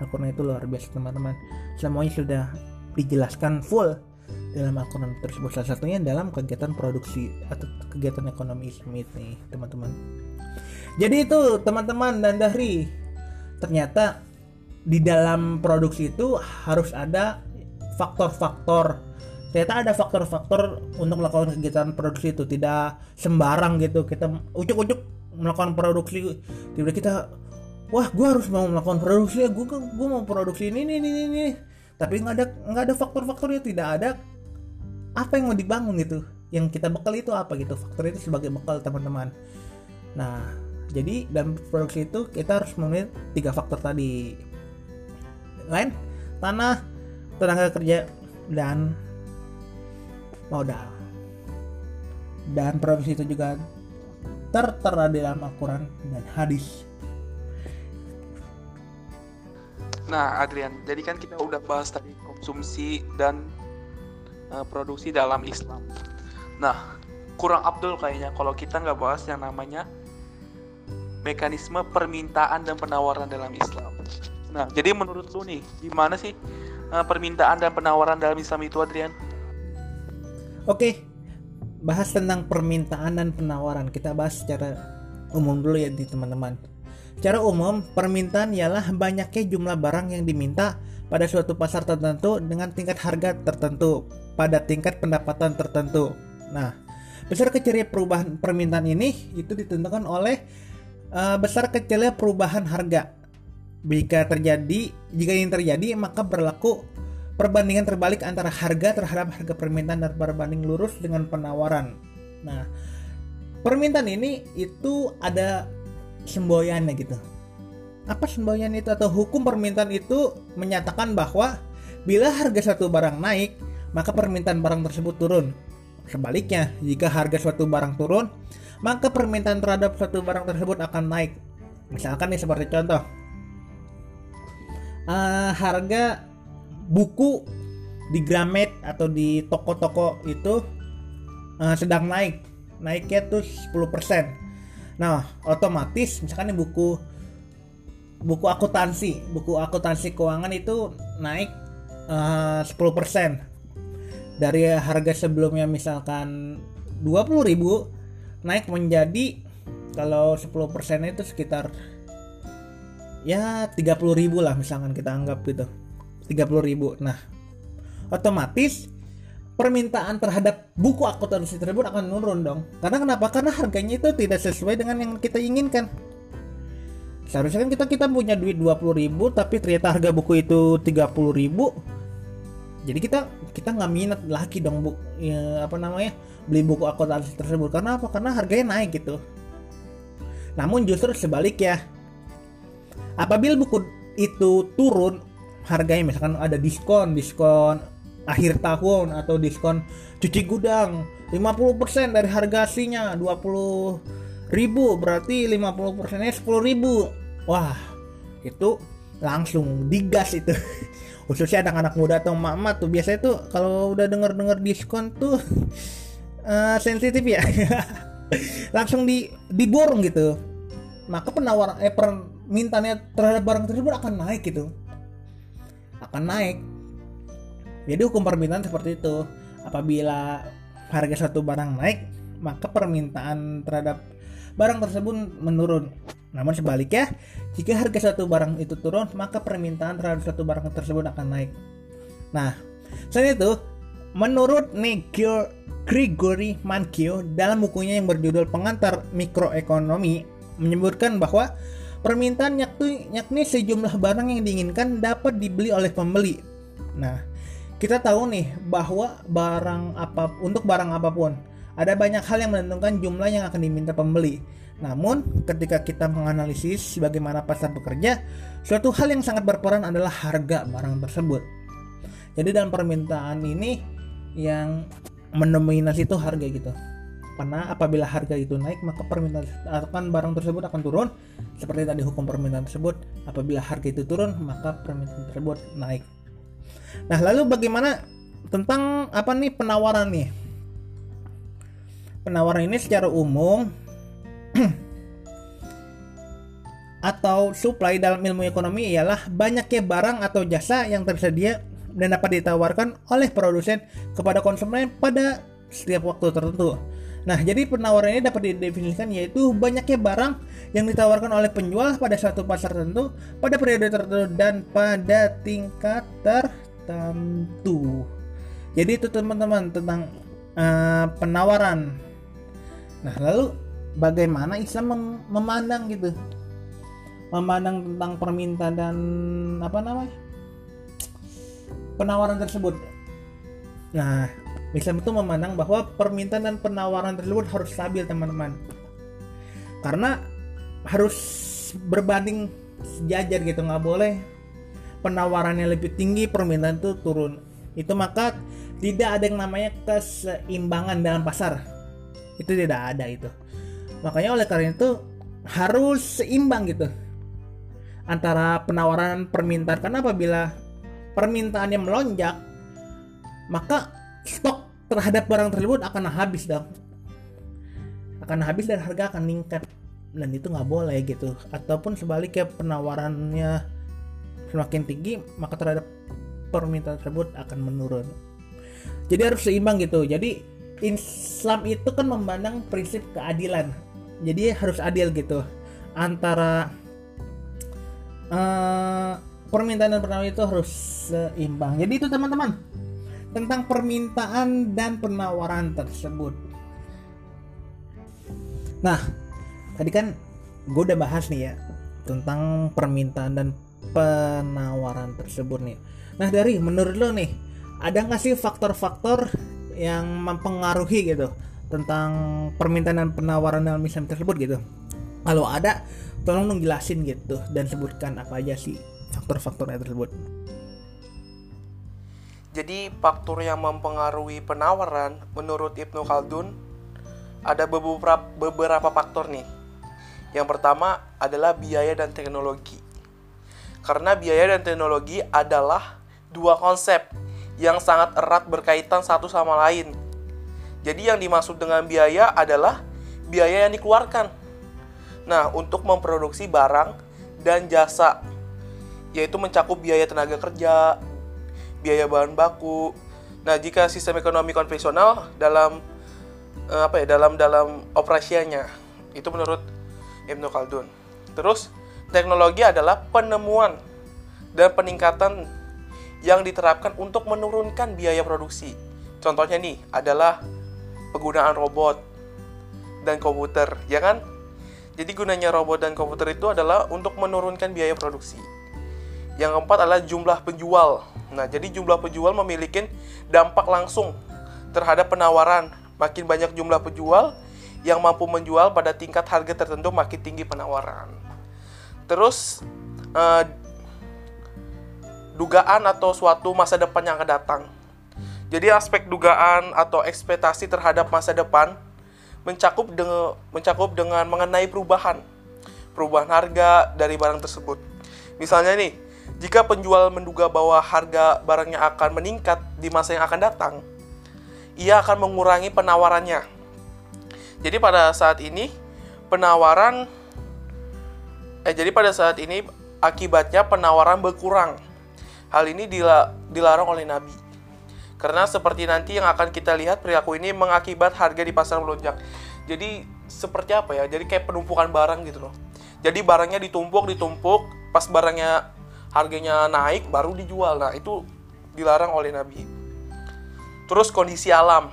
Al-Qur'an itu luar biasa teman-teman. Semuanya sudah dijelaskan full dalam Al-Quran tersebut. Salah satunya dalam kegiatan produksi atau kegiatan ekonomi Islam ini teman-teman. Jadi itu teman-teman dan Dahri ternyata di dalam produksi itu harus ada faktor-faktor. Ternyata ada faktor-faktor untuk melakukan kegiatan produksi itu. Tidak sembarang gitu kita ucuk-ucuk melakukan produksi. Tiba-tiba kita wah gue harus mau melakukan produksi ya. Gue gue mau produksi ini ini ini ini. Tapi nggak ada nggak ada faktor-faktornya tidak ada apa yang mau dibangun gitu. Yang kita bekal itu apa gitu. Faktor itu sebagai bekal teman-teman. Nah jadi dalam produksi itu kita harus memenuhi tiga faktor tadi. Lain tanah tenaga kerja dan modal. Dan produksi itu juga tertera di dalam Al-Quran dan hadis Nah, Adrian, jadi kan kita udah bahas tadi konsumsi dan uh, produksi dalam Islam. Nah, kurang Abdul kayaknya kalau kita nggak bahas yang namanya mekanisme permintaan dan penawaran dalam Islam. Nah, jadi menurut lu nih, gimana sih uh, permintaan dan penawaran dalam Islam itu, Adrian? Oke, bahas tentang permintaan dan penawaran. Kita bahas secara umum dulu ya di teman-teman. Secara umum, permintaan ialah banyaknya jumlah barang yang diminta pada suatu pasar tertentu dengan tingkat harga tertentu pada tingkat pendapatan tertentu. Nah, besar kecilnya perubahan permintaan ini itu ditentukan oleh uh, besar kecilnya perubahan harga. Jika terjadi, jika ini terjadi maka berlaku perbandingan terbalik antara harga terhadap harga permintaan dan berbanding lurus dengan penawaran. Nah, permintaan ini itu ada semboyannya gitu. Apa semboyan itu atau hukum permintaan itu menyatakan bahwa bila harga satu barang naik, maka permintaan barang tersebut turun. Sebaliknya, jika harga suatu barang turun, maka permintaan terhadap suatu barang tersebut akan naik. Misalkan nih seperti contoh, uh, harga buku di Gramet atau di toko-toko itu uh, sedang naik, naiknya tuh 10%. Nah, otomatis misalkan ini buku buku akuntansi, buku akuntansi keuangan itu naik eh, uh, 10% dari harga sebelumnya misalkan 20.000 naik menjadi kalau 10% itu sekitar ya 30.000 lah misalkan kita anggap gitu. 30.000 nah otomatis permintaan terhadap buku akuntansi tersebut akan menurun dong. Karena kenapa? Karena harganya itu tidak sesuai dengan yang kita inginkan. Seharusnya kan kita kita punya duit 20 ribu tapi ternyata harga buku itu 30 ribu. Jadi kita kita nggak minat lagi dong bu, ya, apa namanya beli buku akuntansi tersebut karena apa? Karena harganya naik gitu. Namun justru sebaliknya, apabila buku itu turun harganya misalkan ada diskon diskon akhir tahun atau diskon cuci gudang. 50% dari harga aslinya 20 ribu. Berarti 50 persennya 10 ribu. Wah itu langsung digas itu. Khususnya anak-anak muda atau mama tuh. Biasanya tuh kalau udah denger-denger diskon tuh uh, sensitif ya. Langsung di diborong gitu. Maka penawaran eh permintaannya terhadap barang tersebut akan naik gitu. Akan naik jadi hukum permintaan seperti itu. Apabila harga satu barang naik, maka permintaan terhadap barang tersebut menurun. Namun sebaliknya, jika harga satu barang itu turun, maka permintaan terhadap satu barang tersebut akan naik. Nah, selain itu, menurut Negio Gregory Mankiw dalam bukunya yang berjudul Pengantar Mikroekonomi menyebutkan bahwa permintaan yakni, yakni sejumlah barang yang diinginkan dapat dibeli oleh pembeli. Nah, kita tahu nih bahwa barang apa untuk barang apa pun ada banyak hal yang menentukan jumlah yang akan diminta pembeli. Namun, ketika kita menganalisis bagaimana pasar bekerja, suatu hal yang sangat berperan adalah harga barang tersebut. Jadi dalam permintaan ini yang mendominasi itu harga gitu. Karena apabila harga itu naik, maka permintaan barang tersebut akan turun. Seperti tadi hukum permintaan tersebut, apabila harga itu turun, maka permintaan tersebut naik. Nah, lalu bagaimana tentang apa nih penawaran nih? Penawaran ini secara umum atau supply dalam ilmu ekonomi ialah banyaknya barang atau jasa yang tersedia dan dapat ditawarkan oleh produsen kepada konsumen pada setiap waktu tertentu. Nah, jadi penawaran ini dapat didefinisikan yaitu banyaknya barang yang ditawarkan oleh penjual pada suatu pasar tertentu, pada periode tertentu, dan pada tingkat tertentu. Jadi itu teman-teman tentang uh, penawaran. Nah, lalu bagaimana Islam mem memandang gitu? Memandang tentang permintaan dan apa namanya? penawaran tersebut. Nah, Islam itu memandang bahwa permintaan dan penawaran tersebut harus stabil teman-teman karena harus berbanding sejajar gitu nggak boleh penawarannya lebih tinggi permintaan itu turun. Itu maka tidak ada yang namanya keseimbangan dalam pasar. Itu tidak ada itu. Makanya oleh karena itu harus seimbang gitu antara penawaran permintaan. Karena apabila permintaannya melonjak maka stok terhadap barang tersebut akan habis dong. Akan habis dan harga akan meningkat. Dan itu nggak boleh gitu. Ataupun sebaliknya penawarannya semakin tinggi maka terhadap permintaan tersebut akan menurun. Jadi harus seimbang gitu. Jadi Islam itu kan memandang prinsip keadilan. Jadi harus adil gitu. Antara uh, permintaan dan penawaran itu harus seimbang. Jadi itu teman-teman tentang permintaan dan penawaran tersebut. Nah, tadi kan gue udah bahas nih ya tentang permintaan dan penawaran tersebut nih. Nah, dari menurut lo nih, ada nggak sih faktor-faktor yang mempengaruhi gitu tentang permintaan dan penawaran dalam Islam tersebut gitu? Kalau ada, tolong dong jelasin gitu dan sebutkan apa aja sih faktor-faktornya tersebut. Jadi faktor yang mempengaruhi penawaran menurut Ibnu Khaldun ada beberapa beberapa faktor nih. Yang pertama adalah biaya dan teknologi. Karena biaya dan teknologi adalah dua konsep yang sangat erat berkaitan satu sama lain. Jadi yang dimaksud dengan biaya adalah biaya yang dikeluarkan. Nah, untuk memproduksi barang dan jasa yaitu mencakup biaya tenaga kerja, biaya bahan baku. Nah, jika sistem ekonomi konvensional dalam uh, apa ya dalam dalam operasinya itu menurut Ibnu Khaldun. Terus teknologi adalah penemuan dan peningkatan yang diterapkan untuk menurunkan biaya produksi. Contohnya nih adalah penggunaan robot dan komputer, ya kan? Jadi gunanya robot dan komputer itu adalah untuk menurunkan biaya produksi. Yang keempat adalah jumlah penjual. Nah, jadi jumlah penjual memiliki dampak langsung terhadap penawaran. Makin banyak jumlah penjual yang mampu menjual pada tingkat harga tertentu makin tinggi penawaran. Terus eh, dugaan atau suatu masa depan yang akan datang. Jadi aspek dugaan atau ekspektasi terhadap masa depan mencakup dengan mencakup dengan mengenai perubahan perubahan harga dari barang tersebut. Misalnya nih, jika penjual menduga bahwa harga barangnya akan meningkat di masa yang akan datang, ia akan mengurangi penawarannya. Jadi pada saat ini penawaran eh jadi pada saat ini akibatnya penawaran berkurang. Hal ini dilarang oleh Nabi. Karena seperti nanti yang akan kita lihat perilaku ini mengakibat harga di pasar melonjak. Jadi seperti apa ya? Jadi kayak penumpukan barang gitu loh. Jadi barangnya ditumpuk, ditumpuk, pas barangnya harganya naik baru dijual. Nah, itu dilarang oleh Nabi. Terus kondisi alam.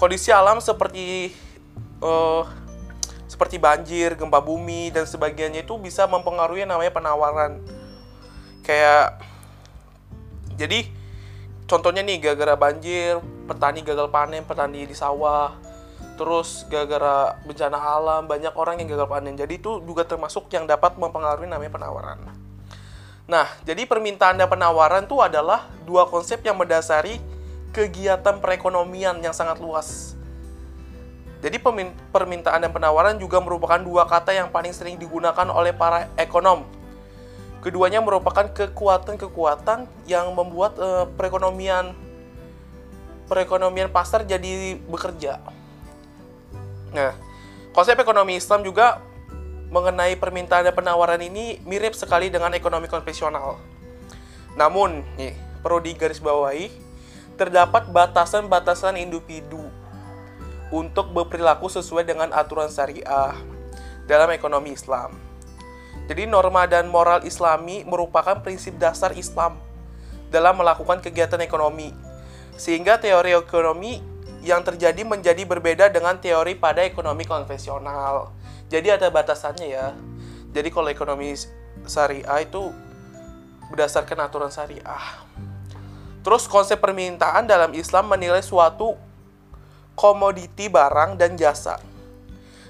Kondisi alam seperti uh, seperti banjir, gempa bumi dan sebagainya itu bisa mempengaruhi namanya penawaran. Kayak jadi contohnya nih gara-gara banjir, petani gagal panen, petani di sawah. Terus gara-gara bencana alam banyak orang yang gagal panen. Jadi itu juga termasuk yang dapat mempengaruhi namanya penawaran. Nah, jadi permintaan dan penawaran itu adalah dua konsep yang mendasari kegiatan perekonomian yang sangat luas. Jadi permintaan dan penawaran juga merupakan dua kata yang paling sering digunakan oleh para ekonom. Keduanya merupakan kekuatan-kekuatan yang membuat eh, perekonomian perekonomian pasar jadi bekerja. Nah, konsep ekonomi Islam juga mengenai permintaan dan penawaran ini mirip sekali dengan ekonomi konvensional. Namun, nih, perlu digarisbawahi, terdapat batasan-batasan individu untuk berperilaku sesuai dengan aturan syariah dalam ekonomi Islam. Jadi norma dan moral islami merupakan prinsip dasar Islam dalam melakukan kegiatan ekonomi. Sehingga teori ekonomi yang terjadi menjadi berbeda dengan teori pada ekonomi konvensional. Jadi ada batasannya ya. Jadi kalau ekonomi syariah itu berdasarkan aturan syariah. Terus konsep permintaan dalam Islam menilai suatu komoditi barang dan jasa.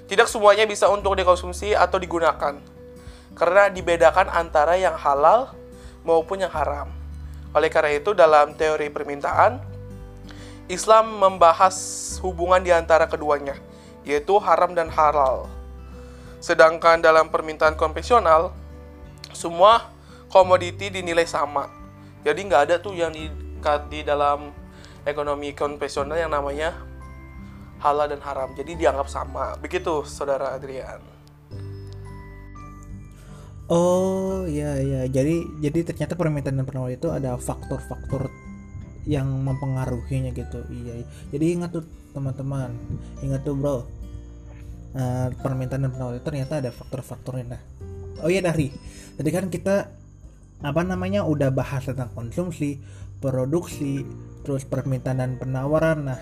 Tidak semuanya bisa untuk dikonsumsi atau digunakan. Karena dibedakan antara yang halal maupun yang haram. Oleh karena itu dalam teori permintaan Islam membahas hubungan di antara keduanya, yaitu haram dan halal. Sedangkan dalam permintaan konvensional, semua komoditi dinilai sama. Jadi nggak ada tuh yang di, di dalam ekonomi konvensional yang namanya halal dan haram. Jadi dianggap sama. Begitu, saudara Adrian. Oh iya iya jadi jadi ternyata permintaan dan penawaran itu ada faktor-faktor yang mempengaruhinya gitu iya, iya. jadi ingat tuh teman-teman ingat tuh bro uh, permintaan dan penawaran itu ternyata ada faktor-faktornya nah oh iya dari tadi kan kita apa namanya udah bahas tentang konsumsi produksi terus permintaan dan penawaran nah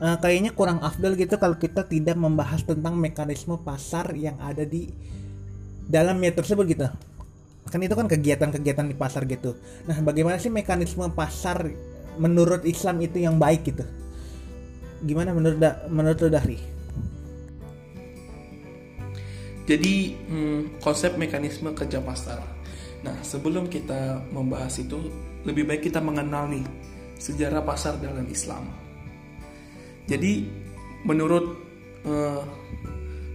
uh, kayaknya kurang afdal gitu kalau kita tidak membahas tentang mekanisme pasar yang ada di dalamnya tersebut gitu kan itu kan kegiatan-kegiatan di pasar gitu nah bagaimana sih mekanisme pasar menurut Islam itu yang baik gitu gimana menurut da menurut Dahri jadi hmm, konsep mekanisme kerja pasar. Nah, sebelum kita membahas itu, lebih baik kita mengenal nih sejarah pasar dalam Islam. Jadi, menurut eh,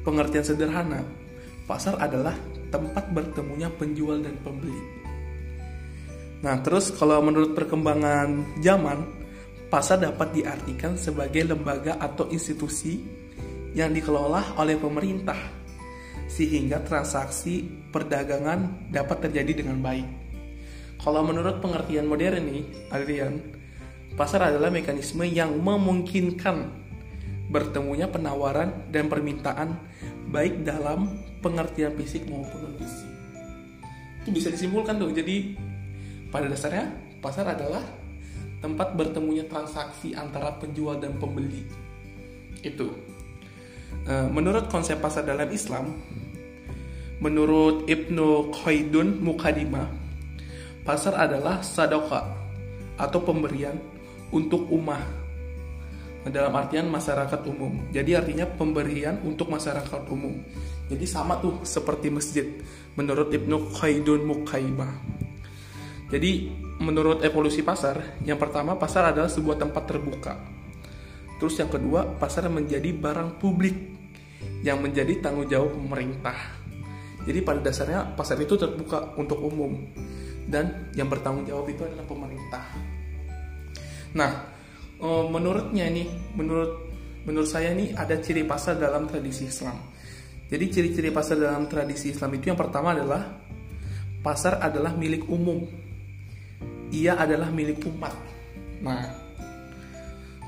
pengertian sederhana, pasar adalah tempat bertemunya penjual dan pembeli. Nah, terus kalau menurut perkembangan zaman, pasar dapat diartikan sebagai lembaga atau institusi yang dikelola oleh pemerintah sehingga transaksi perdagangan dapat terjadi dengan baik. Kalau menurut pengertian modern nih, Adrian, pasar adalah mekanisme yang memungkinkan bertemunya penawaran dan permintaan baik dalam pengertian fisik maupun non fisik. Itu bisa disimpulkan tuh. Jadi pada dasarnya pasar adalah tempat bertemunya transaksi antara penjual dan pembeli. Itu. Eh, menurut konsep pasar dalam Islam, menurut Ibnu Khaidun Mukadimah, pasar adalah sadoka atau pemberian untuk umat dalam artian masyarakat umum. Jadi artinya pemberian untuk masyarakat umum. Jadi sama tuh seperti masjid menurut Ibnu Khaidun Mukaimah. Jadi menurut evolusi pasar, yang pertama pasar adalah sebuah tempat terbuka. Terus yang kedua, pasar menjadi barang publik yang menjadi tanggung jawab pemerintah. Jadi pada dasarnya pasar itu terbuka untuk umum dan yang bertanggung jawab itu adalah pemerintah. Nah, oh, menurutnya nih, menurut menurut saya nih ada ciri pasar dalam tradisi Islam. Jadi ciri-ciri pasar dalam tradisi Islam itu yang pertama adalah pasar adalah milik umum. Ia adalah milik umat. Nah,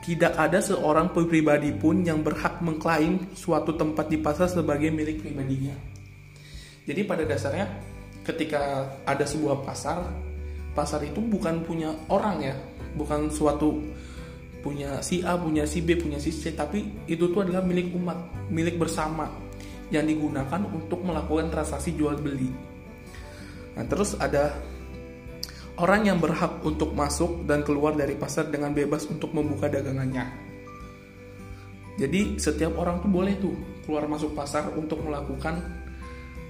tidak ada seorang pribadi pun yang berhak mengklaim suatu tempat di pasar sebagai milik pribadinya. Jadi pada dasarnya ketika ada sebuah pasar, pasar itu bukan punya orang ya, bukan suatu punya si A, punya si B, punya si C, tapi itu tuh adalah milik umat, milik bersama yang digunakan untuk melakukan transaksi jual beli. Nah, terus ada orang yang berhak untuk masuk dan keluar dari pasar dengan bebas untuk membuka dagangannya. Jadi setiap orang tuh boleh tuh keluar masuk pasar untuk melakukan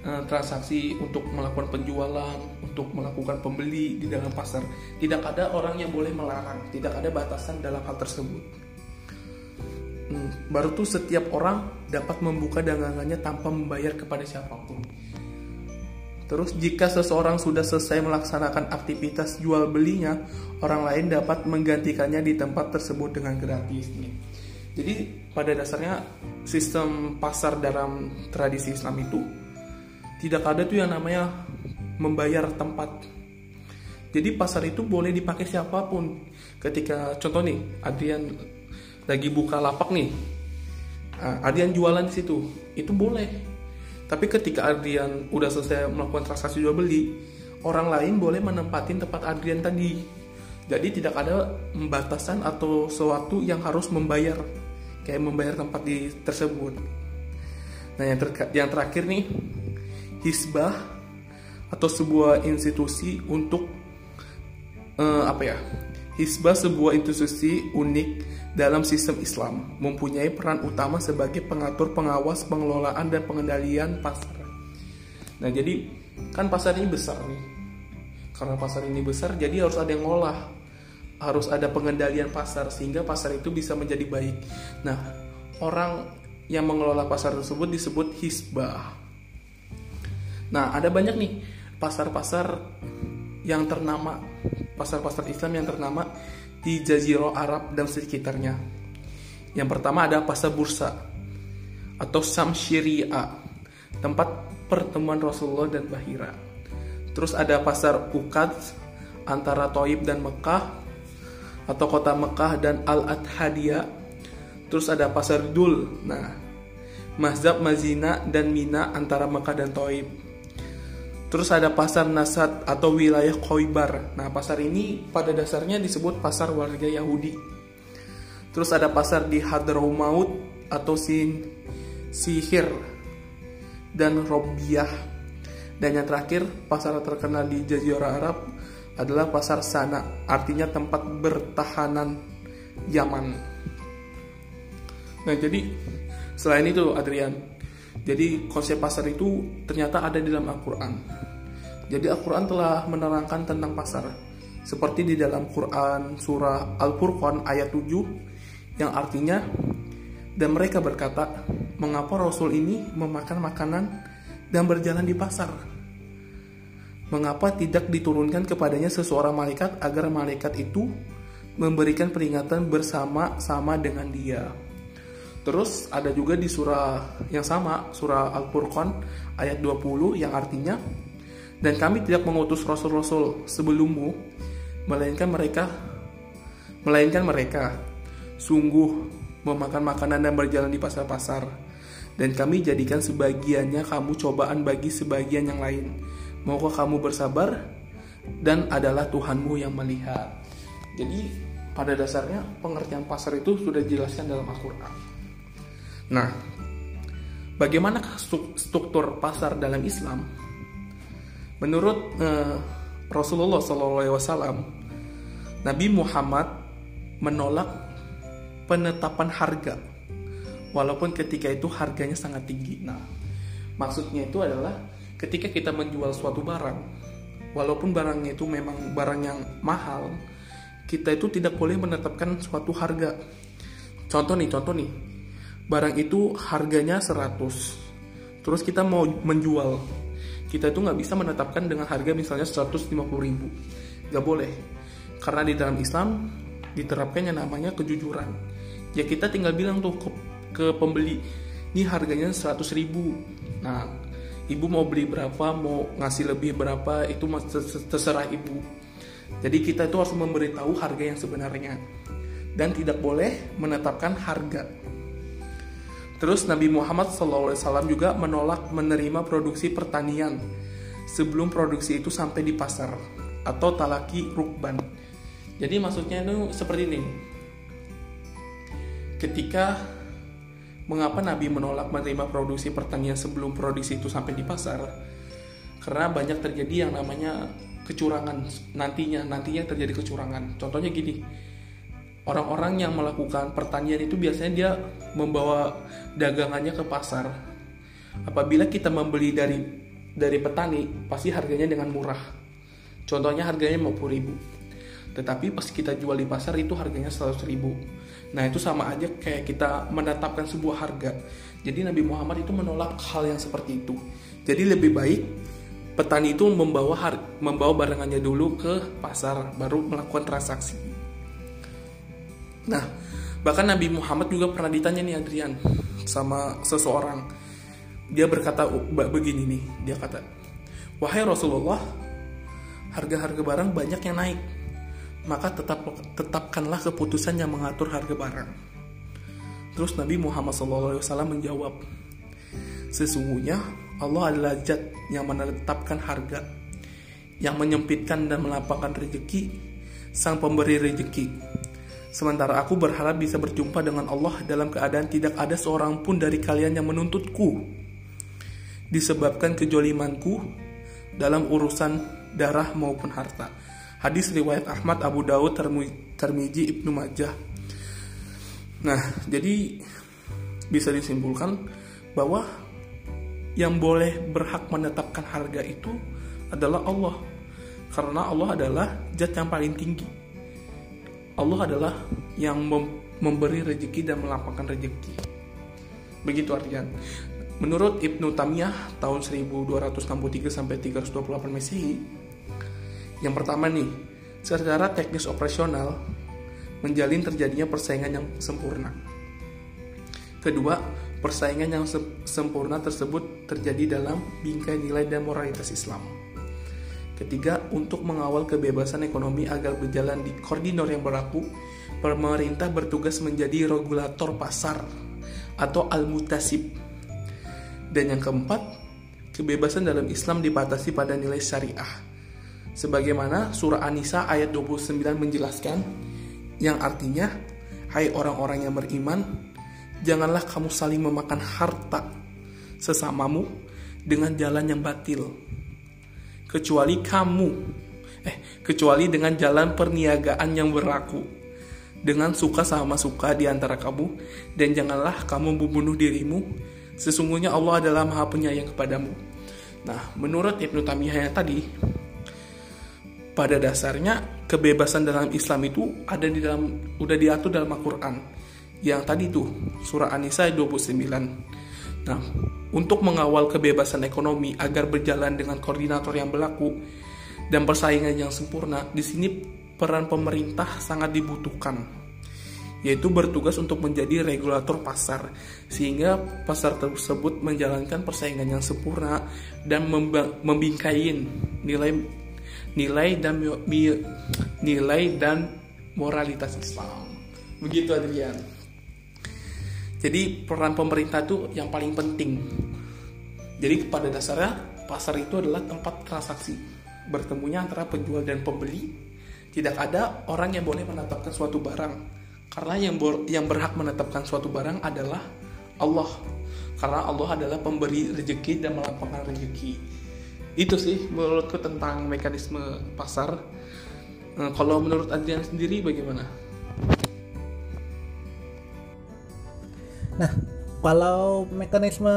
uh, transaksi, untuk melakukan penjualan, untuk melakukan pembeli di dalam pasar. Tidak ada orang yang boleh melarang, tidak ada batasan dalam hal tersebut. Hmm, baru tuh setiap orang dapat membuka dagangannya tanpa membayar kepada siapa pun. Terus jika seseorang sudah selesai melaksanakan aktivitas jual belinya, orang lain dapat menggantikannya di tempat tersebut dengan gratis. Jadi pada dasarnya sistem pasar dalam tradisi Islam itu tidak ada tuh yang namanya membayar tempat. Jadi pasar itu boleh dipakai siapa pun. Ketika contoh nih, Adrian lagi buka lapak nih, Nah, Adrian jualan di situ, itu boleh tapi ketika Adrian udah selesai melakukan transaksi jual beli, orang lain boleh menempatin tempat Adrian tadi. Jadi tidak ada pembatasan atau sesuatu yang harus membayar, kayak membayar tempat di tersebut. Nah yang, ter yang terakhir nih, hisbah atau sebuah institusi untuk uh, apa ya? Hisbah sebuah institusi unik dalam sistem Islam mempunyai peran utama sebagai pengatur, pengawas, pengelolaan dan pengendalian pasar. Nah, jadi kan pasar ini besar nih. Karena pasar ini besar, jadi harus ada yang ngolah. Harus ada pengendalian pasar sehingga pasar itu bisa menjadi baik. Nah, orang yang mengelola pasar tersebut disebut hisbah. Nah, ada banyak nih pasar-pasar yang ternama, pasar-pasar Islam yang ternama di Jazirah Arab dan sekitarnya. Yang pertama ada pasar bursa atau Samsyiria, tempat pertemuan Rasulullah dan Bahira. Terus ada pasar Ukad antara Toib dan Mekah atau kota Mekah dan Al-Adhadiyah. Terus ada pasar Dul. Nah, Mazhab Mazina dan Mina antara Mekah dan Toib Terus ada pasar Nasat atau wilayah Khoibar. Nah, pasar ini pada dasarnya disebut pasar warga Yahudi. Terus ada pasar di Hadramaut atau Sin Sihir dan Robiah. Dan yang terakhir, pasar terkenal di Jazirah Arab adalah pasar Sana, artinya tempat bertahanan Yaman. Nah, jadi selain itu Adrian, jadi konsep pasar itu ternyata ada di dalam Al-Quran. Jadi Al-Quran telah menerangkan tentang pasar. Seperti di dalam Quran surah Al-Furqan ayat 7 yang artinya dan mereka berkata, mengapa Rasul ini memakan makanan dan berjalan di pasar? Mengapa tidak diturunkan kepadanya seseorang malaikat agar malaikat itu memberikan peringatan bersama-sama dengan dia? Terus ada juga di surah yang sama, surah Al-Furqan ayat 20 yang artinya dan kami tidak mengutus rasul-rasul sebelummu melainkan mereka melainkan mereka. Sungguh memakan makanan dan berjalan di pasar-pasar. Dan kami jadikan sebagiannya kamu cobaan bagi sebagian yang lain. Maukah kamu bersabar? Dan adalah Tuhanmu yang melihat. Jadi pada dasarnya pengertian pasar itu sudah dijelaskan dalam Al-Quran Nah, bagaimana struktur pasar dalam Islam? Menurut uh, Rasulullah SAW, Nabi Muhammad menolak penetapan harga, walaupun ketika itu harganya sangat tinggi. Nah, maksudnya itu adalah ketika kita menjual suatu barang, walaupun barangnya itu memang barang yang mahal, kita itu tidak boleh menetapkan suatu harga. Contoh nih, contoh nih, barang itu harganya 100 terus kita mau menjual. Kita itu nggak bisa menetapkan dengan harga misalnya 150 ribu. Nggak boleh. Karena di dalam Islam diterapkan yang namanya kejujuran. Ya kita tinggal bilang tuh ke, ke pembeli ini harganya 100 ribu. Nah ibu mau beli berapa mau ngasih lebih berapa itu terserah ibu. Jadi kita itu harus memberitahu harga yang sebenarnya. Dan tidak boleh menetapkan harga Terus Nabi Muhammad SAW juga menolak menerima produksi pertanian sebelum produksi itu sampai di pasar atau talaki rukban. Jadi maksudnya itu seperti ini. Ketika mengapa Nabi menolak menerima produksi pertanian sebelum produksi itu sampai di pasar? Karena banyak terjadi yang namanya kecurangan nantinya nantinya terjadi kecurangan. Contohnya gini, orang-orang yang melakukan pertanian itu biasanya dia membawa dagangannya ke pasar. Apabila kita membeli dari dari petani, pasti harganya dengan murah. Contohnya harganya 50 ribu. Tetapi pas kita jual di pasar itu harganya 100 ribu. Nah itu sama aja kayak kita menetapkan sebuah harga. Jadi Nabi Muhammad itu menolak hal yang seperti itu. Jadi lebih baik petani itu membawa har- membawa barangannya dulu ke pasar baru melakukan transaksi. Nah, bahkan Nabi Muhammad juga pernah ditanya nih Adrian sama seseorang. Dia berkata "Ba- begini nih, dia kata, "Wahai Rasulullah, harga-harga barang banyak yang naik. Maka tetap tetapkanlah keputusan yang mengatur harga barang." Terus Nabi Muhammad SAW menjawab, Sesungguhnya Allah adalah zat yang menetapkan harga, yang menyempitkan dan melapangkan rezeki, sang pemberi rezeki. Sementara aku berharap bisa berjumpa dengan Allah dalam keadaan tidak ada seorang pun dari kalian yang menuntutku. Disebabkan kejolimanku dalam urusan darah maupun harta. Hadis riwayat Ahmad, Abu Termu- Termiji, Ibnu Majah. Nah, jadi bisa disimpulkan bahwa yang boleh berhak menetapkan harga itu adalah Allah. Karena Allah adalah zat yang paling tinggi. Allah adalah yang mem- memberi rezeki dan melapangkan rezeki. Begitu artinya. Menurut Ibnu Tamiyah tahun 1263 sampai 328 Masehi, yang pertama nih, secara teknis operasional menjalin terjadinya persaingan yang sempurna. Kedua, persaingan yang se- sempurna tersebut terjadi dalam bingkai nilai dan moralitas Islam. Ketiga, untuk mengawal kebebasan ekonomi agar berjalan di koridor yang berlaku, pemerintah bertugas menjadi regulator pasar atau al-mutasib. Dan yang keempat, kebebasan dalam Islam dibatasi pada nilai syariah. Sebagaimana surah An-Nisa ayat 29 menjelaskan, yang artinya, hai orang-orang yang beriman, janganlah kamu saling memakan harta sesamamu dengan jalan yang batil kecuali kamu. Eh kecuali dengan jalan perniagaan yang berlaku. Dengan suka sama suka di antara kamu dan janganlah kamu membunuh dirimu. Sesungguhnya Allah adalah Maha Penyayang kepadamu. Nah menurut Ibnu Tamiyah yang tadi pada dasarnya kebebasan dalam Islam itu ada di dalam udah diatur dalam Al-Qur'an. Yang tadi tuh surah An-Nisa ayat 29. Nah, untuk mengawal kebebasan ekonomi agar berjalan dengan koordinator yang berlaku dan persaingan yang sempurna, di sini peran pemerintah sangat dibutuhkan yaitu bertugas untuk menjadi regulator pasar sehingga pasar tersebut menjalankan persaingan yang sempurna dan membingkain nilai nilai dan nilai dan moralitas Islam. Begitu Adrian. Jadi peran pemerintah itu yang paling penting. Jadi pada dasarnya pasar itu adalah tempat transaksi bertemunya antara penjual dan pembeli. Tidak ada orang yang boleh menetapkan suatu barang karena yang ber- yang berhak menetapkan suatu barang adalah Allah. Karena Allah adalah pemberi rezeki dan melapangkan rezeki. Itu sih menurutku tentang mekanisme pasar. Eh, Kalau menurut Adrian sendiri bagaimana? Nah, kalau mekanisme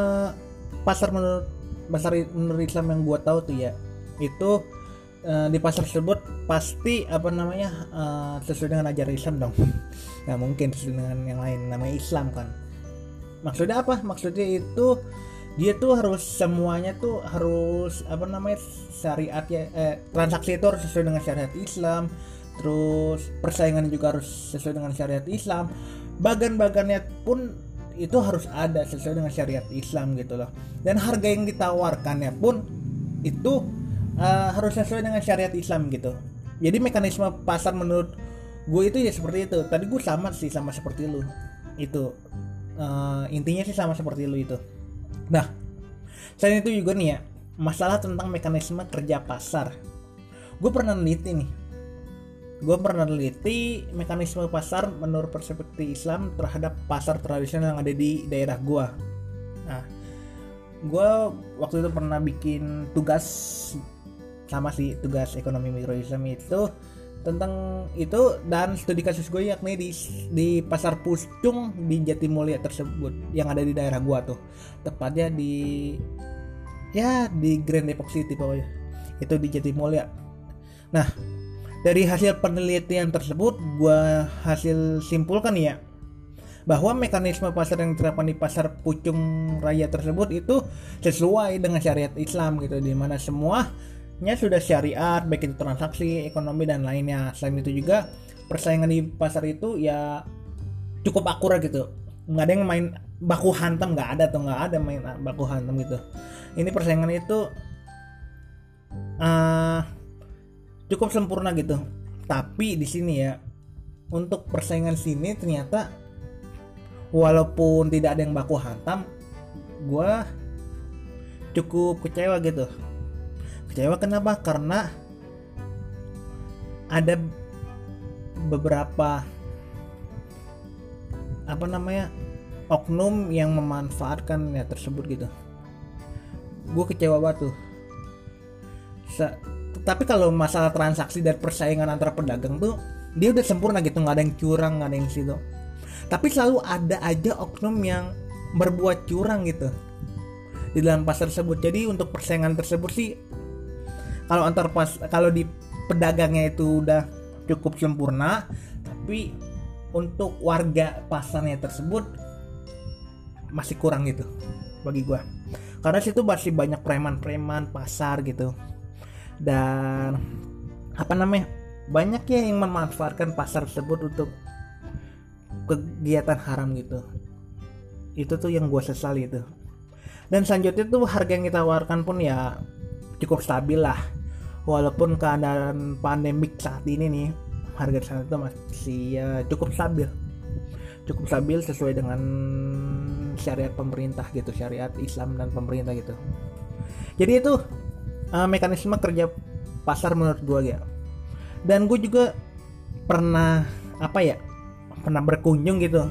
pasar menurut pasar menurut Islam yang gua tahu tuh ya, itu eh, di pasar tersebut pasti apa namanya eh, sesuai dengan ajaran Islam dong. Nggak mungkin sesuai dengan yang lain namanya Islam kan. Maksudnya apa? Maksudnya itu dia tuh harus semuanya tuh harus apa namanya syariat ya eh, transaksi itu harus sesuai dengan syariat Islam terus persaingan juga harus sesuai dengan syariat Islam bagan-bagannya pun itu harus ada sesuai dengan syariat Islam gitu loh. Dan harga yang ditawarkannya pun itu eh, harus sesuai dengan syariat Islam gitu. Jadi mekanisme pasar menurut gue itu ya seperti itu. Tadi gue sama sih sama seperti lu. Itu Eh, intinya sih sama seperti lu itu. Nah selain itu juga nih ya masalah tentang mekanisme kerja pasar. Gue pernah neliti nih gue pernah neliti mekanisme pasar menurut perspektif Islam terhadap pasar tradisional yang ada di daerah gue nah gue waktu itu pernah bikin tugas sama sih tugas ekonomi mikro Islam itu tentang itu dan studi kasus gue yakni di di pasar Pucung di Jatimulya tersebut yang ada di daerah gua tuh. Tepatnya di ya di Grand Depok City pokoknya. Itu di Jatimulya. Nah dari hasil penelitian tersebut gua hasil simpulkan ya bahwa mekanisme pasar yang diterapkan di pasar pucung raya tersebut itu sesuai dengan syariat Islam gitu di mana semuanya sudah syariat baik itu transaksi, ekonomi dan lainnya. Selain itu juga persaingan di pasar itu ya cukup akurat gitu. Nggak ada yang main baku hantam nggak ada tuh nggak ada main baku hantam gitu. Ini persaingan itu uh, cukup sempurna gitu. Tapi di sini ya untuk persaingan sini ternyata walaupun tidak ada yang baku hantam gue cukup kecewa gitu. Kecewa kenapa? Karena ada beberapa apa namanya oknum yang memanfaatkan ya tersebut gitu. Gue kecewa banget tuh tapi kalau masalah transaksi dan persaingan antara pedagang tuh dia udah sempurna gitu nggak ada yang curang nggak ada yang situ. Tapi selalu ada aja oknum yang berbuat curang gitu di dalam pasar tersebut. Jadi untuk persaingan tersebut sih kalau antar pas kalau di pedagangnya itu udah cukup sempurna tapi untuk warga pasarnya tersebut masih kurang gitu bagi gua. Karena situ masih banyak preman-preman pasar gitu dan apa namanya banyak ya yang memanfaatkan pasar tersebut untuk kegiatan haram gitu. Itu tuh yang gue sesali itu. Dan selanjutnya tuh harga yang kita tawarkan pun ya cukup stabil lah. Walaupun keadaan pandemik saat ini nih harga di sana itu masih ya cukup stabil. Cukup stabil sesuai dengan syariat pemerintah gitu syariat Islam dan pemerintah gitu. Jadi itu uh, mekanisme kerja pasar menurut gue ya dan gue juga pernah apa ya pernah berkunjung gitu.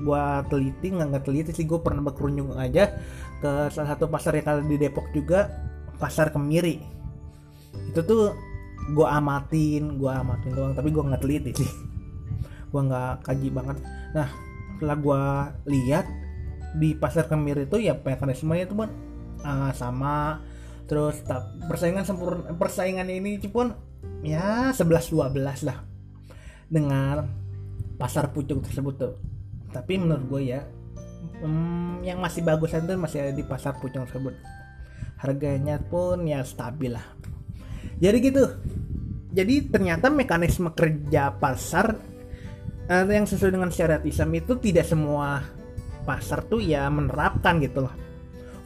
Gue teliti nggak nggak teliti sih gue pernah berkunjung aja ke salah satu pasar yang ada di Depok juga pasar Kemiri. Itu tuh gue amatin gue amatin doang tapi gue nggak teliti sih. Gue nggak kaji banget. Nah setelah gue lihat di pasar Kemiri itu ya mekanismenya itu uh, sama terus persaingan sempurna persaingan ini pun ya 11-12 lah. Dengan pasar pucuk tersebut tuh. Tapi menurut gue ya hmm, yang masih bagusan tuh masih ada di pasar pucuk tersebut. Harganya pun ya stabil lah. Jadi gitu. Jadi ternyata mekanisme kerja pasar uh, yang sesuai dengan syariat Islam itu tidak semua pasar tuh ya menerapkan gitu loh.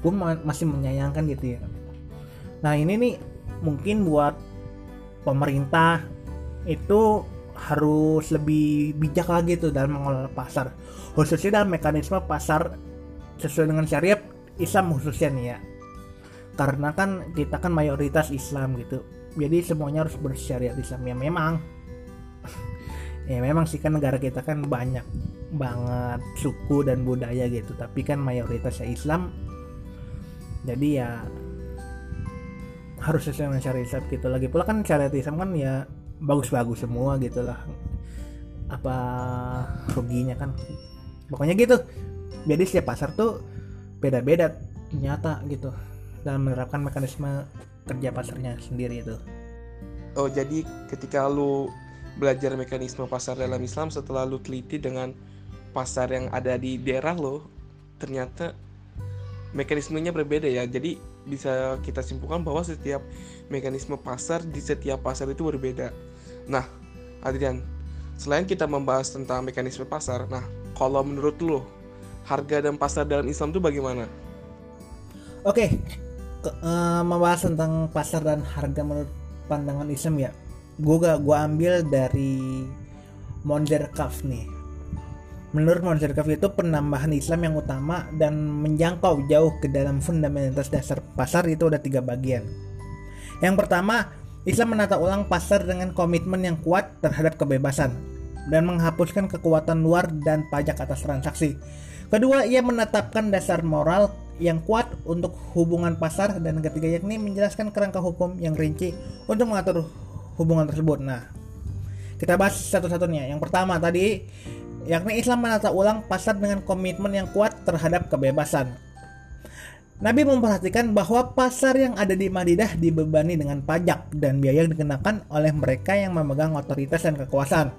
Gue masih menyayangkan gitu ya nah ini nih mungkin buat pemerintah itu harus lebih bijak lagi tuh dalam mengelola pasar. Khususnya dalam mekanisme pasar sesuai dengan syariat Islam khususnya nih ya. Karena kan kita kan mayoritas Islam gitu. Jadi semuanya harus bersyariat Islam. Ya memang. Ya memang sih kan negara kita kan banyak banget suku dan budaya gitu. Tapi kan mayoritasnya Islam. Jadi ya harus sesuai dengan syariat Islam gitu. Lagi pula kan syariat Islam kan ya bagus-bagus semua gitu lah. Apa ruginya kan? Pokoknya gitu. Jadi setiap pasar tuh beda-beda nyata gitu. Dalam menerapkan mekanisme kerja pasarnya sendiri itu. Oh jadi ketika lu belajar mekanisme pasar dalam Islam setelah lu teliti dengan pasar yang ada di daerah lo ternyata mekanismenya berbeda ya. Jadi bisa kita simpulkan bahwa setiap mekanisme pasar di setiap pasar itu berbeda. Nah Adrian selain kita membahas tentang mekanisme pasar nah kalau menurut lo harga dan pasar dalam Islam itu bagaimana? Oke uh, membahas tentang pasar dan harga menurut pandangan Islam ya. Gue gak gue ambil dari Monzer Kaf nih Menurut Monserkaf itu penambahan Islam yang utama dan menjangkau jauh ke dalam fundamentalitas dasar pasar itu ada tiga bagian. Yang pertama, Islam menata ulang pasar dengan komitmen yang kuat terhadap kebebasan dan menghapuskan kekuatan luar dan pajak atas transaksi. Kedua, ia menetapkan dasar moral yang kuat untuk hubungan pasar dan ketiga yakni menjelaskan kerangka hukum yang rinci untuk mengatur hubungan tersebut. Nah, kita bahas satu-satunya. Yang pertama tadi yakni Islam menata ulang pasar dengan komitmen yang kuat terhadap kebebasan. Nabi memperhatikan bahwa pasar yang ada di Madinah dibebani dengan pajak dan biaya yang dikenakan oleh mereka yang memegang otoritas dan kekuasaan.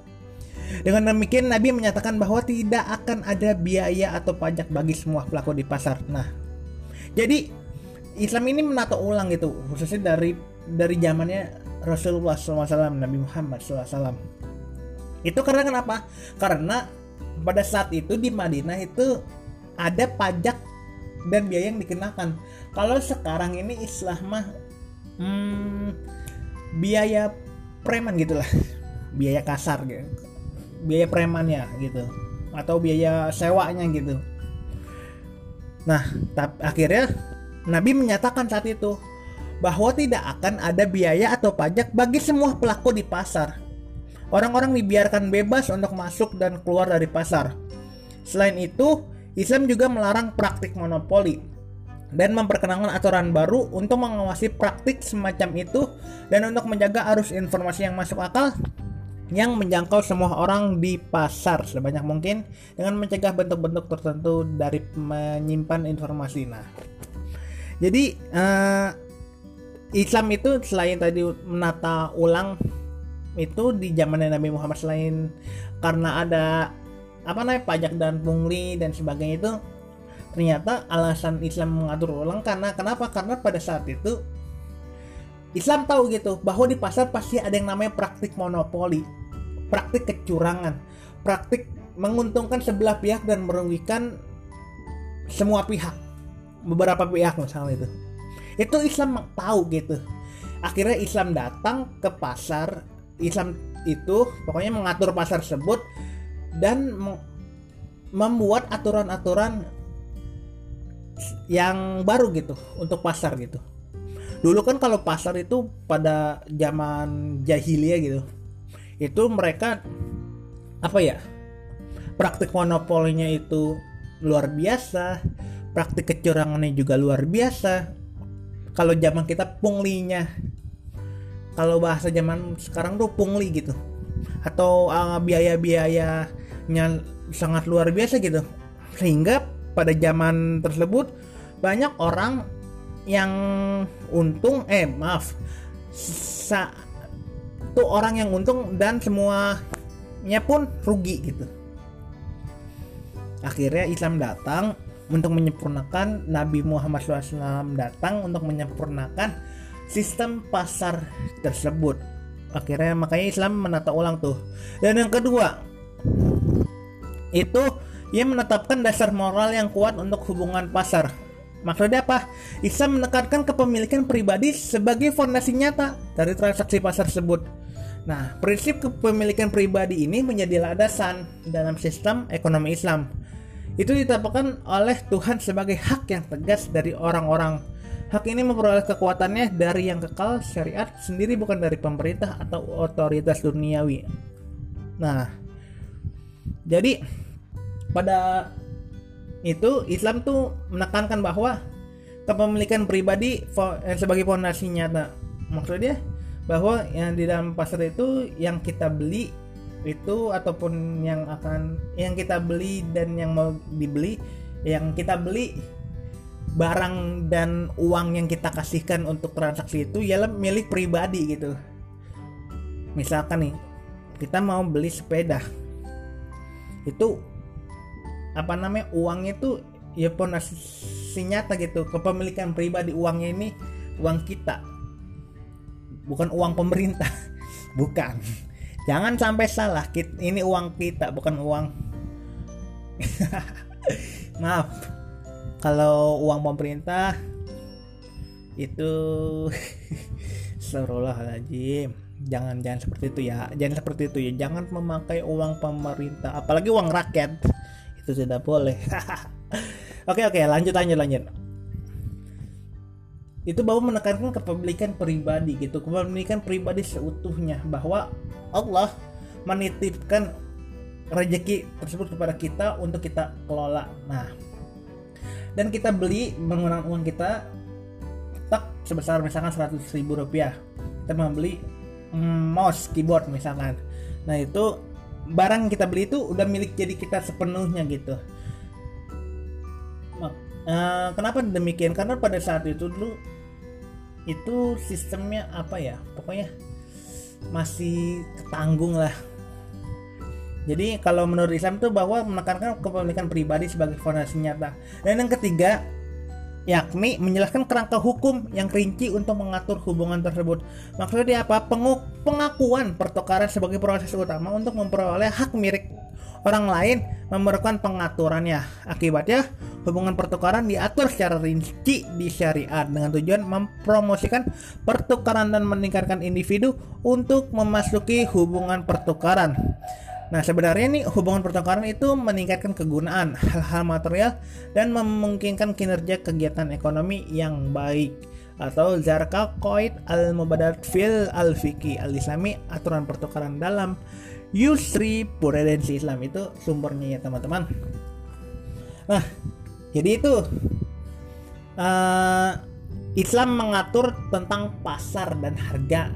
Dengan demikian Nabi menyatakan bahwa tidak akan ada biaya atau pajak bagi semua pelaku di pasar. Nah, jadi Islam ini menata ulang gitu, khususnya dari dari zamannya Rasulullah SAW, Nabi Muhammad SAW. Itu karena kenapa? Karena pada saat itu di Madinah itu ada pajak dan biaya yang dikenakan. Kalau sekarang ini Islam mah hmm, biaya preman gitulah, biaya kasar gitu, biaya premannya gitu, atau biaya sewanya gitu. Nah, tapi akhirnya Nabi menyatakan saat itu bahwa tidak akan ada biaya atau pajak bagi semua pelaku di pasar. Orang-orang dibiarkan bebas untuk masuk dan keluar dari pasar. Selain itu, Islam juga melarang praktik monopoli dan memperkenalkan aturan baru untuk mengawasi praktik semacam itu dan untuk menjaga arus informasi yang masuk akal yang menjangkau semua orang di pasar sebanyak mungkin dengan mencegah bentuk-bentuk tertentu dari menyimpan informasi. Nah, jadi uh, Islam itu selain tadi menata ulang itu di zaman Nabi Muhammad selain karena ada apa namanya pajak dan pungli dan sebagainya itu ternyata alasan Islam mengatur ulang karena kenapa? Karena pada saat itu Islam tahu gitu bahwa di pasar pasti ada yang namanya praktik monopoli praktik kecurangan praktik menguntungkan sebelah pihak dan merugikan semua pihak beberapa pihak misalnya itu. Itu Islam tahu gitu. Akhirnya Islam datang ke pasar Islam itu pokoknya mengatur pasar tersebut dan membuat aturan-aturan yang baru gitu untuk pasar gitu. Dulu kan kalau pasar itu pada zaman jahiliyah gitu itu mereka apa ya praktik monopolinya itu luar biasa praktik kecurangannya juga luar biasa. Kalau zaman kita punglinya kalau bahasa zaman sekarang tuh pungli gitu. Atau uh, biaya-biayanya sangat luar biasa gitu. Sehingga pada zaman tersebut banyak orang yang untung eh maaf satu orang yang untung dan semuanya pun rugi gitu. Akhirnya Islam datang untuk menyempurnakan Nabi Muhammad SAW datang untuk menyempurnakan sistem pasar tersebut akhirnya makanya Islam menata ulang tuh dan yang kedua itu ia menetapkan dasar moral yang kuat untuk hubungan pasar Maksudnya apa? Islam menekankan kepemilikan pribadi sebagai fondasi nyata dari transaksi pasar tersebut. Nah, prinsip kepemilikan pribadi ini menjadi landasan dalam sistem ekonomi Islam itu ditetapkan oleh Tuhan sebagai hak yang tegas dari orang-orang. Hak ini memperoleh kekuatannya dari yang kekal syariat sendiri bukan dari pemerintah atau otoritas duniawi. Nah, jadi pada itu Islam tuh menekankan bahwa kepemilikan pribadi eh, sebagai fondasi nyata. Maksudnya bahwa yang di dalam pasar itu yang kita beli itu ataupun yang akan yang kita beli dan yang mau dibeli yang kita beli barang dan uang yang kita kasihkan untuk transaksi itu ialah milik pribadi gitu. Misalkan nih kita mau beli sepeda. Itu apa namanya uangnya itu ya si nyata gitu. Kepemilikan pribadi uangnya ini uang kita. Bukan uang pemerintah. Bukan. Jangan sampai salah ini uang kita bukan uang. Maaf kalau uang pemerintah itu lagi jangan jangan seperti itu ya. Jangan seperti itu ya. Jangan memakai uang pemerintah apalagi uang rakyat. Itu tidak boleh. Oke oke. Lanjut lanjut lanjut. Itu bahwa menekankan kepemilikan pribadi gitu. Kepemilikan pribadi seutuhnya. Bahwa Allah menitipkan rezeki tersebut kepada kita untuk kita kelola. Nah dan kita beli menggunakan uang kita tak sebesar misalkan 100 ribu rupiah. Kita membeli mm, mouse keyboard misalkan. Nah itu barang yang kita beli itu udah milik jadi kita sepenuhnya gitu. Uh, kenapa demikian? Karena pada saat itu dulu itu sistemnya apa ya? Pokoknya masih ketanggung lah Jadi kalau menurut Islam tuh bahwa menekankan kepemilikan pribadi sebagai fondasi nyata. Dan yang ketiga, yakni menjelaskan kerangka hukum yang rinci untuk mengatur hubungan tersebut. Maksudnya apa? Pengu- pengakuan pertukaran sebagai proses utama untuk memperoleh hak milik orang lain memerlukan pengaturannya. Akibatnya, hubungan pertukaran diatur secara rinci di syariat dengan tujuan mempromosikan pertukaran dan meningkatkan individu untuk memasuki hubungan pertukaran. Nah, sebenarnya nih hubungan pertukaran itu meningkatkan kegunaan hal-hal material dan memungkinkan kinerja kegiatan ekonomi yang baik atau Zarka Qaid al-Mubadat fil al-Fiqi al-Islami aturan pertukaran dalam Yusri Prudensi Islam itu sumbernya ya teman-teman. Nah, jadi itu uh, Islam mengatur tentang pasar dan harga.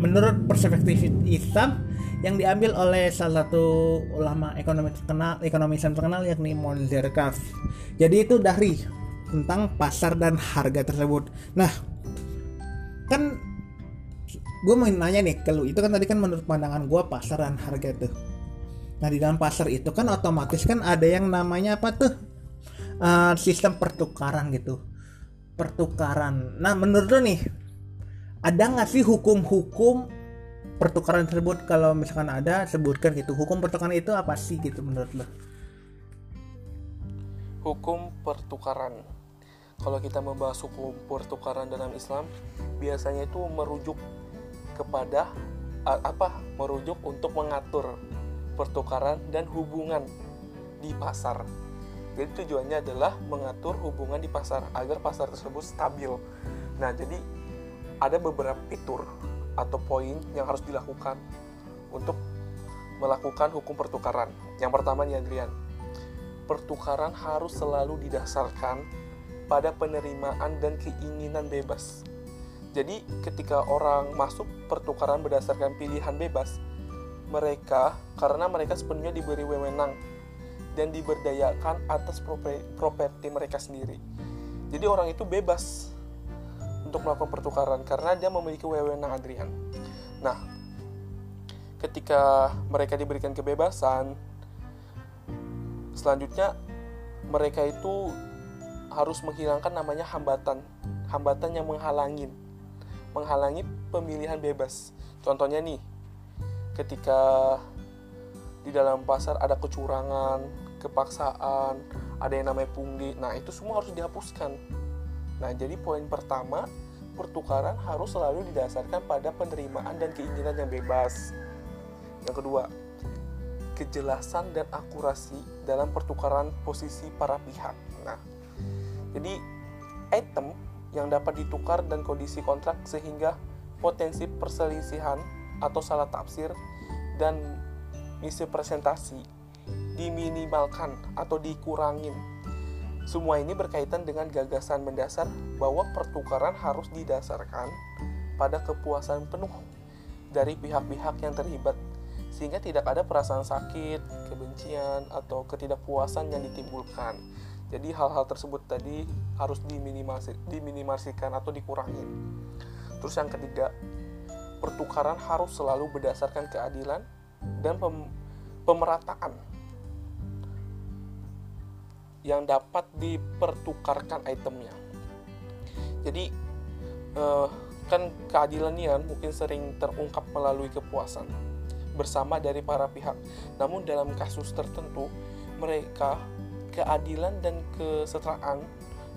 Menurut perspektif Islam yang diambil oleh salah satu ulama ekonomi terkenal, ekonomi Islam terkenal yakni Monzer Kaf. Jadi itu dari tentang pasar dan harga tersebut. Nah, kan gue mau nanya nih ke lu itu kan tadi kan menurut pandangan gue pasar dan harga itu nah di dalam pasar itu kan otomatis kan ada yang namanya apa tuh uh, sistem pertukaran gitu pertukaran nah menurut lu nih ada nggak sih hukum-hukum pertukaran tersebut kalau misalkan ada sebutkan gitu hukum pertukaran itu apa sih gitu menurut lo hukum pertukaran kalau kita membahas hukum pertukaran dalam Islam biasanya itu merujuk kepada apa merujuk untuk mengatur pertukaran dan hubungan di pasar. Jadi tujuannya adalah mengatur hubungan di pasar agar pasar tersebut stabil. Nah, jadi ada beberapa fitur atau poin yang harus dilakukan untuk melakukan hukum pertukaran. Yang pertama nih Adrian, pertukaran harus selalu didasarkan pada penerimaan dan keinginan bebas jadi ketika orang masuk pertukaran berdasarkan pilihan bebas, mereka karena mereka sepenuhnya diberi wewenang dan diberdayakan atas properti mereka sendiri. Jadi orang itu bebas untuk melakukan pertukaran karena dia memiliki wewenang Adrian. Nah, ketika mereka diberikan kebebasan, selanjutnya mereka itu harus menghilangkan namanya hambatan, hambatan yang menghalangin menghalangi pemilihan bebas. Contohnya nih, ketika di dalam pasar ada kecurangan, kepaksaan, ada yang namanya pungli. Nah, itu semua harus dihapuskan. Nah, jadi poin pertama, pertukaran harus selalu didasarkan pada penerimaan dan keinginan yang bebas. Yang kedua, kejelasan dan akurasi dalam pertukaran posisi para pihak. Nah, jadi item yang dapat ditukar dan kondisi kontrak sehingga potensi perselisihan atau salah tafsir dan misi presentasi diminimalkan atau dikurangin. Semua ini berkaitan dengan gagasan mendasar bahwa pertukaran harus didasarkan pada kepuasan penuh dari pihak-pihak yang terlibat sehingga tidak ada perasaan sakit, kebencian, atau ketidakpuasan yang ditimbulkan. Jadi hal-hal tersebut tadi harus diminimasi, diminimasikan atau dikurangi. Terus yang ketiga, pertukaran harus selalu berdasarkan keadilan dan pem, pemerataan yang dapat dipertukarkan itemnya. Jadi eh, kan keadilan kan mungkin sering terungkap melalui kepuasan bersama dari para pihak. Namun dalam kasus tertentu mereka keadilan dan kesetaraan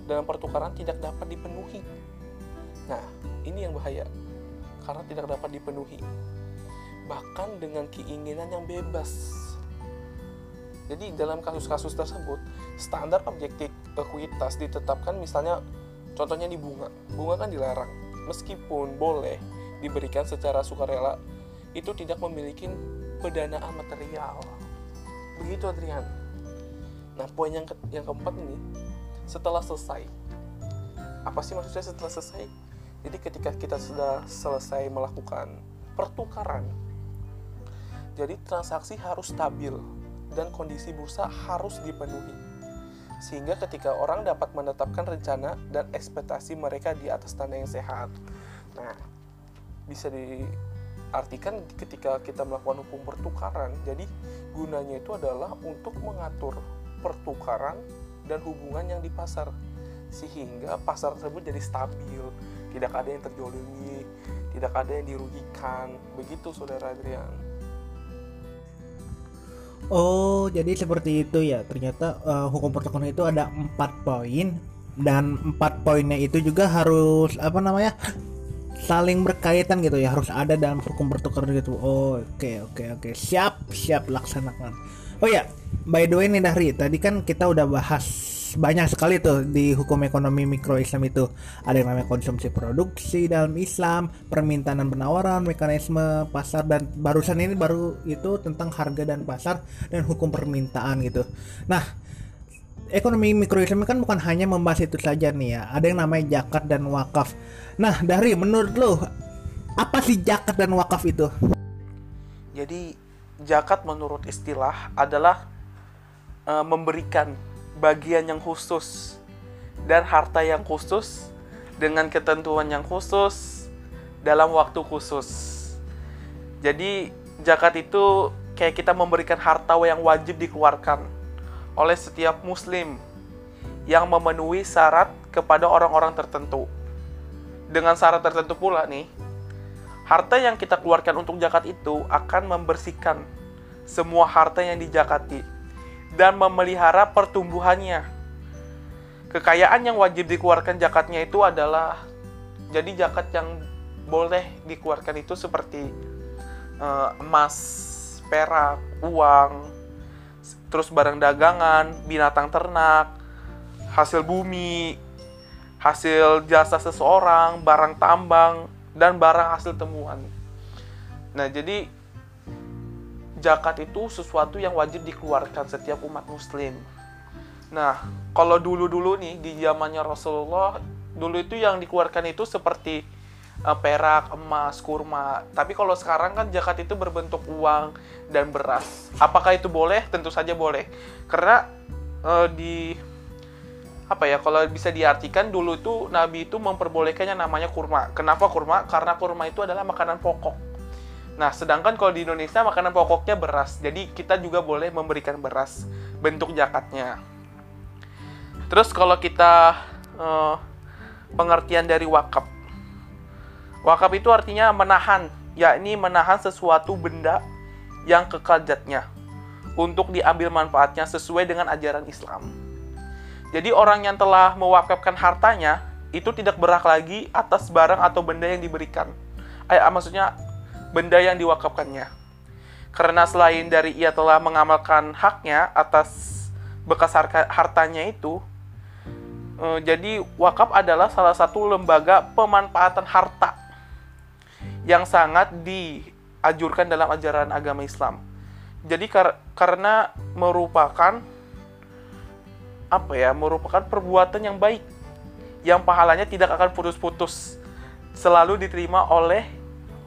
dalam pertukaran tidak dapat dipenuhi. Nah, ini yang bahaya karena tidak dapat dipenuhi. Bahkan dengan keinginan yang bebas. Jadi dalam kasus-kasus tersebut, standar objektif ekuitas ditetapkan misalnya contohnya di bunga. Bunga kan dilarang. Meskipun boleh diberikan secara sukarela, itu tidak memiliki pendanaan material. Begitu Adrian. Nah, poin yang ke yang keempat ini setelah selesai. Apa sih maksudnya setelah selesai? Jadi ketika kita sudah selesai melakukan pertukaran, jadi transaksi harus stabil dan kondisi bursa harus dipenuhi. Sehingga ketika orang dapat menetapkan rencana dan ekspektasi mereka di atas tanda yang sehat. Nah, bisa di arti kan ketika kita melakukan hukum pertukaran jadi gunanya itu adalah untuk mengatur pertukaran dan hubungan yang di pasar sehingga pasar tersebut jadi stabil tidak ada yang terjolimi tidak ada yang dirugikan begitu saudara Adrian Oh, jadi seperti itu ya. Ternyata uh, hukum pertukaran itu ada empat poin dan empat poinnya itu juga harus apa namanya saling berkaitan gitu ya harus ada dalam hukum pertukaran gitu. Oh, oke okay, oke okay, oke. Okay. Siap, siap laksanakan. Oh ya, by the way nih Dahri, tadi kan kita udah bahas banyak sekali tuh di hukum ekonomi mikro Islam itu. Ada yang namanya konsumsi produksi dalam Islam permintaan dan penawaran mekanisme pasar dan barusan ini baru itu tentang harga dan pasar dan hukum permintaan gitu. Nah ekonomi mikro Islam kan bukan hanya membahas itu saja nih ya. Ada yang namanya zakat dan wakaf. Nah dari menurut lo apa sih zakat dan wakaf itu? Jadi zakat menurut istilah adalah uh, memberikan bagian yang khusus dan harta yang khusus dengan ketentuan yang khusus dalam waktu khusus. Jadi zakat itu kayak kita memberikan harta yang wajib dikeluarkan oleh setiap muslim yang memenuhi syarat kepada orang-orang tertentu. Dengan syarat tertentu pula nih, harta yang kita keluarkan untuk zakat itu akan membersihkan semua harta yang dijakati dan memelihara pertumbuhannya. Kekayaan yang wajib dikeluarkan zakatnya itu adalah jadi zakat yang boleh dikeluarkan itu seperti uh, emas, perak, uang, terus barang dagangan, binatang ternak, hasil bumi, hasil jasa seseorang, barang tambang, dan barang hasil temuan. Nah, jadi zakat itu sesuatu yang wajib dikeluarkan setiap umat muslim. Nah, kalau dulu-dulu nih di zamannya Rasulullah, dulu itu yang dikeluarkan itu seperti uh, perak, emas, kurma. Tapi kalau sekarang kan zakat itu berbentuk uang dan beras. Apakah itu boleh? Tentu saja boleh. Karena uh, di apa ya kalau bisa diartikan dulu itu Nabi itu memperbolehkannya namanya kurma. Kenapa kurma? Karena kurma itu adalah makanan pokok Nah, sedangkan kalau di Indonesia makanan pokoknya beras. Jadi kita juga boleh memberikan beras bentuk zakatnya. Terus kalau kita uh, pengertian dari wakaf. Wakaf itu artinya menahan, yakni menahan sesuatu benda yang kekal zatnya untuk diambil manfaatnya sesuai dengan ajaran Islam. Jadi orang yang telah mewakafkan hartanya itu tidak berhak lagi atas barang atau benda yang diberikan. Eh, maksudnya benda yang diwakafkannya. Karena selain dari ia telah mengamalkan haknya atas bekas hartanya itu, eh, jadi wakaf adalah salah satu lembaga pemanfaatan harta yang sangat diajurkan dalam ajaran agama Islam. Jadi kar karena merupakan apa ya, merupakan perbuatan yang baik yang pahalanya tidak akan putus-putus, selalu diterima oleh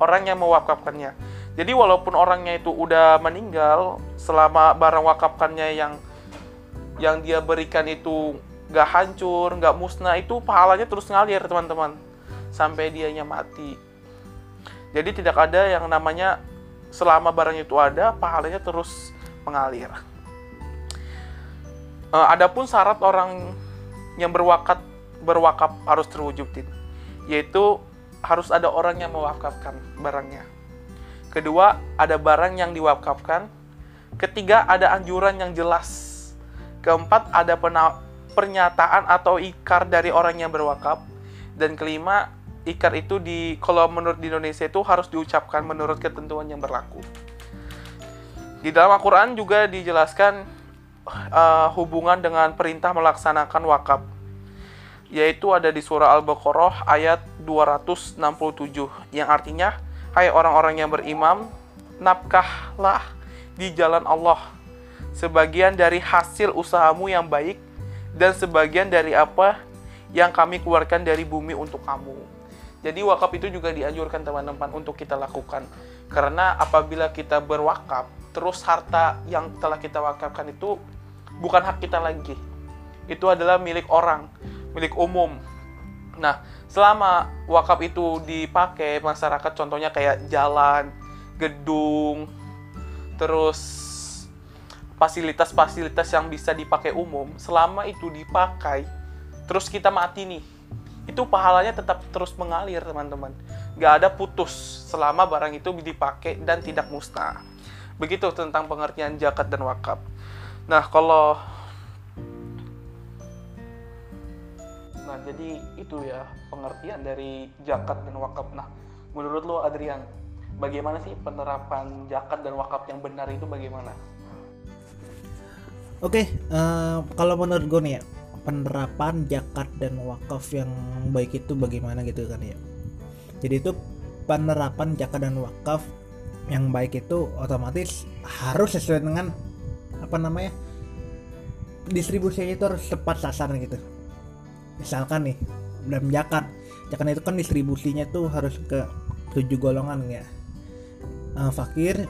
orang yang mewakafkannya. Jadi walaupun orangnya itu udah meninggal, selama barang wakafkannya yang yang dia berikan itu gak hancur, gak musnah, itu pahalanya terus ngalir teman-teman sampai dianya mati. Jadi tidak ada yang namanya selama barang itu ada, pahalanya terus mengalir. Uh, adapun syarat orang yang berwakat berwakaf harus terwujudin, yaitu harus ada orang yang mewakafkan barangnya. Kedua, ada barang yang diwakafkan. Ketiga, ada anjuran yang jelas. Keempat, ada pernyataan atau ikar dari orang yang berwakaf. Dan kelima, ikar itu di kalau menurut di Indonesia itu harus diucapkan menurut ketentuan yang berlaku. Di dalam Al-Qur'an juga dijelaskan uh, hubungan dengan perintah melaksanakan wakaf yaitu ada di surah Al-Baqarah ayat 267 yang artinya hai orang-orang yang berimam nafkahlah di jalan Allah sebagian dari hasil usahamu yang baik dan sebagian dari apa yang kami keluarkan dari bumi untuk kamu. Jadi wakaf itu juga dianjurkan teman-teman untuk kita lakukan. Karena apabila kita berwakaf, terus harta yang telah kita wakafkan itu bukan hak kita lagi. Itu adalah milik orang milik umum. Nah, selama wakaf itu dipakai masyarakat contohnya kayak jalan, gedung, terus fasilitas-fasilitas yang bisa dipakai umum, selama itu dipakai, terus kita mati nih, itu pahalanya tetap terus mengalir teman-teman. Gak ada putus selama barang itu dipakai dan tidak musnah. Begitu tentang pengertian zakat dan wakaf. Nah, kalau Nah, jadi itu ya pengertian dari zakat dan wakaf. Nah, menurut lo Adrian, bagaimana sih penerapan zakat dan wakaf yang benar itu bagaimana? Oke, eh, kalau menurut gue nih ya, penerapan zakat dan wakaf yang baik itu bagaimana gitu kan ya. Jadi itu penerapan zakat dan wakaf yang baik itu otomatis harus sesuai dengan apa namanya distribusinya itu harus tepat sasaran gitu. Misalkan nih dalam zakat, zakat itu kan distribusinya tuh harus ke tujuh golongan ya. Eh, fakir,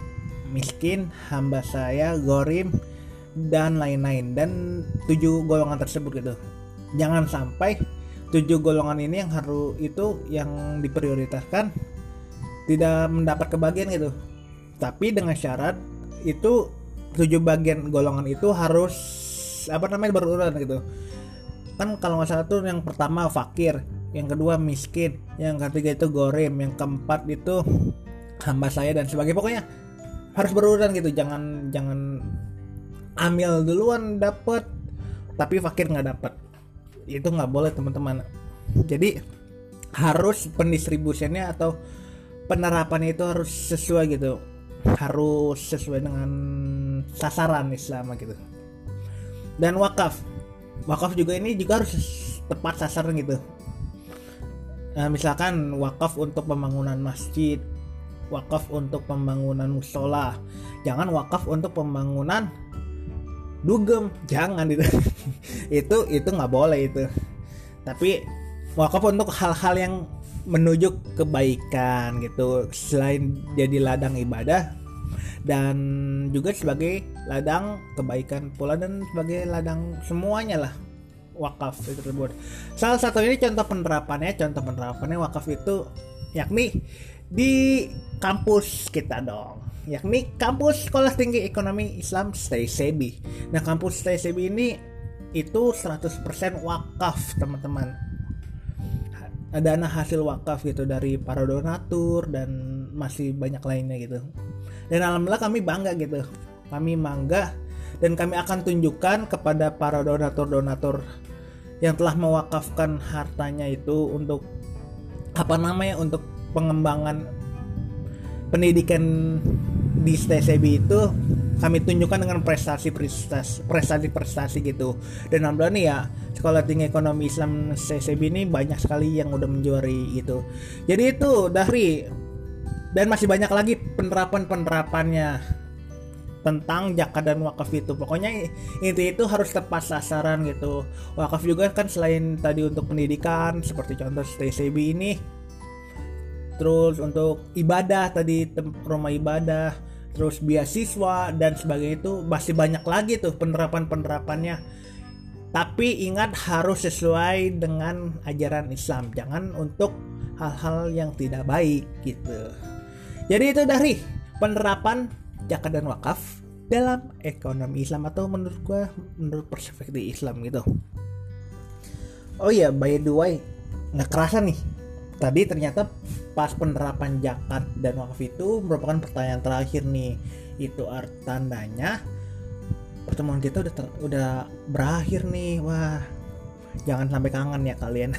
miskin, hamba saya, gorim, dan lain-lain. Dan tujuh golongan tersebut gitu. Jangan sampai tujuh golongan ini yang harus itu yang diprioritaskan tidak mendapat kebagian gitu. Tapi dengan syarat itu tujuh bagian golongan itu harus apa namanya berurutan gitu kan kalau nggak salah tuh yang pertama fakir yang kedua miskin yang ketiga itu gorem yang keempat itu hamba saya dan sebagainya. Pokoknya harus berurutan gitu jangan jangan ambil duluan dapet tapi fakir nggak dapet. Itu nggak boleh teman-teman. Jadi harus pendistribusiannya atau penerapannya itu harus sesuai gitu. Harus sesuai dengan sasaran Islam gitu. Dan wakaf wakaf juga ini juga harus tepat sasaran gitu. Nah, misalkan wakaf untuk pembangunan masjid wakaf untuk pembangunan musola jangan wakaf untuk pembangunan dugem jangan itu. Itu itu nggak boleh itu. Tapi wakaf untuk hal-hal yang menuju kebaikan gitu. Selain jadi ladang ibadah dan juga sebagai ladang kebaikan pula dan sebagai ladang semuanya lah wakaf itu tersebut salah satu ini contoh penerapannya contoh penerapannya wakaf itu yakni di kampus kita dong yakni kampus Sekolah Tinggi Ekonomi Islam STSEBI. Nah, kampus STSEBI ini itu 100% wakaf, teman-teman. Dana hasil wakaf gitu dari para donatur dan masih banyak lainnya gitu. Dan alhamdulillah kami bangga gitu. Kami bangga dan kami akan tunjukkan kepada para donatur-donatur yang telah mewakafkan hartanya itu untuk apa namanya untuk pengembangan pendidikan di STCB itu kami tunjukkan dengan prestasi-prestasi prestasi-prestasi gitu dan alhamdulillah nih ya sekolah tinggi ekonomi Islam STCB ini banyak sekali yang udah menjuari gitu jadi itu dari dan masih banyak lagi penerapan-penerapannya tentang zakat dan wakaf itu. Pokoknya inti itu harus tepat sasaran gitu. Wakaf juga kan selain tadi untuk pendidikan seperti contoh STCB ini terus untuk ibadah tadi rumah ibadah terus beasiswa dan sebagainya itu masih banyak lagi tuh penerapan penerapannya tapi ingat harus sesuai dengan ajaran Islam jangan untuk hal-hal yang tidak baik gitu jadi itu dari penerapan zakat dan wakaf dalam ekonomi Islam atau menurut gue menurut perspektif Islam gitu. Oh iya by the way nggak kerasa nih. Tadi ternyata pas penerapan zakat dan wakaf itu merupakan pertanyaan terakhir nih. Itu art tandanya pertemuan kita udah ter, udah berakhir nih. Wah jangan sampai kangen ya kalian.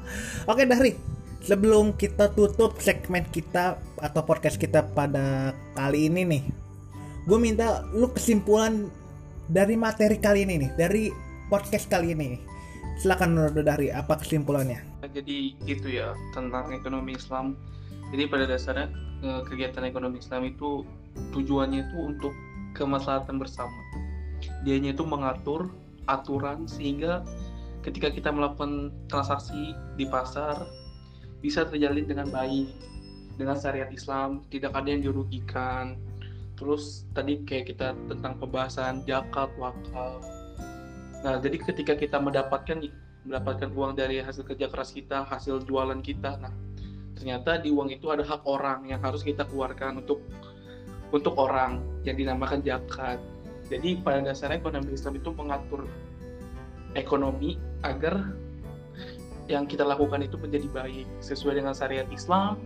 Oke dari sebelum kita tutup segmen kita atau podcast kita pada kali ini nih gue minta lu kesimpulan dari materi kali ini nih dari podcast kali ini. Silakan menurut dari apa kesimpulannya? Jadi gitu ya tentang ekonomi Islam. Jadi pada dasarnya eh, kegiatan ekonomi Islam itu tujuannya itu untuk kemaslahatan bersama. Dianya itu mengatur aturan sehingga ketika kita melakukan transaksi di pasar bisa terjalin dengan baik dengan syariat Islam tidak ada yang dirugikan terus tadi kayak kita tentang pembahasan zakat wakaf nah jadi ketika kita mendapatkan mendapatkan uang dari hasil kerja keras kita, hasil jualan kita. Nah, ternyata di uang itu ada hak orang yang harus kita keluarkan untuk untuk orang yang dinamakan zakat. Jadi pada dasarnya ekonomi Islam itu mengatur ekonomi agar yang kita lakukan itu menjadi baik sesuai dengan syariat Islam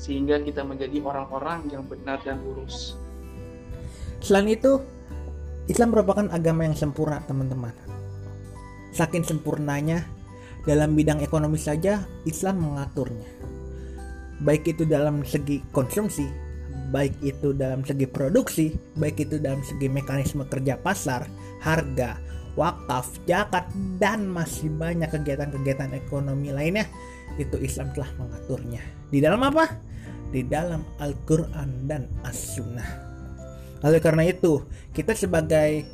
sehingga kita menjadi orang-orang yang benar dan lurus. Selain itu, Islam merupakan agama yang sempurna, teman-teman. Saking sempurnanya, dalam bidang ekonomi saja Islam mengaturnya. Baik itu dalam segi konsumsi, baik itu dalam segi produksi, baik itu dalam segi mekanisme kerja pasar, harga, wakaf, zakat, dan masih banyak kegiatan-kegiatan ekonomi lainnya itu Islam telah mengaturnya. Di dalam apa? Di dalam Al-Quran dan As-Sunnah. Oleh karena itu, kita sebagai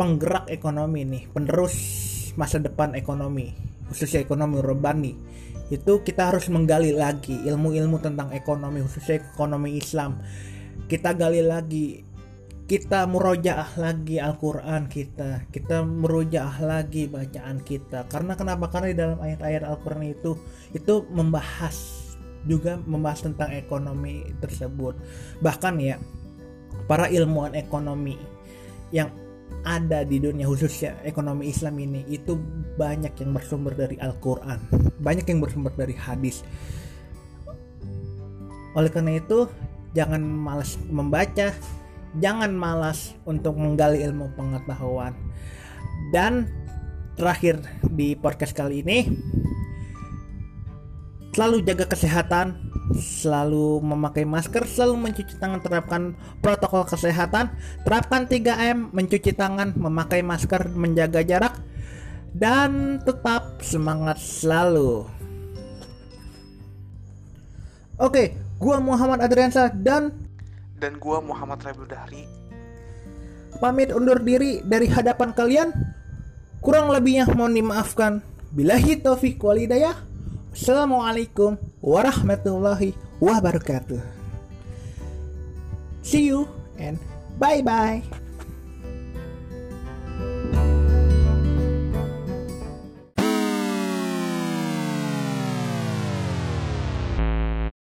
penggerak ekonomi nih, penerus masa depan ekonomi, khususnya ekonomi urbani, itu kita harus menggali lagi ilmu-ilmu tentang ekonomi, khususnya ekonomi Islam. Kita gali lagi kita murojaah lagi Al-Quran kita. Kita merujaah lagi bacaan kita. Karena kenapa? Karena di dalam ayat-ayat Al-Quran itu itu membahas juga membahas tentang ekonomi tersebut. Bahkan ya para ilmuwan ekonomi yang ada di dunia khususnya ekonomi Islam ini itu banyak yang bersumber dari Al-Quran. Banyak yang bersumber dari hadis. Oleh karena itu jangan malas membaca jangan malas untuk menggali ilmu pengetahuan. Dan terakhir di podcast kali ini, selalu jaga kesehatan, selalu memakai masker, selalu mencuci tangan, terapkan protokol kesehatan, terapkan 3M, mencuci tangan, memakai masker, menjaga jarak, dan tetap semangat selalu. Oke, gua Muhammad Adriansa dan dan gua Muhammad Rabiul Dahri. Pamit undur diri dari hadapan kalian. Kurang lebihnya mohon dimaafkan. Bilahi taufiq walidayah. Assalamualaikum warahmatullahi wabarakatuh. See you and bye bye.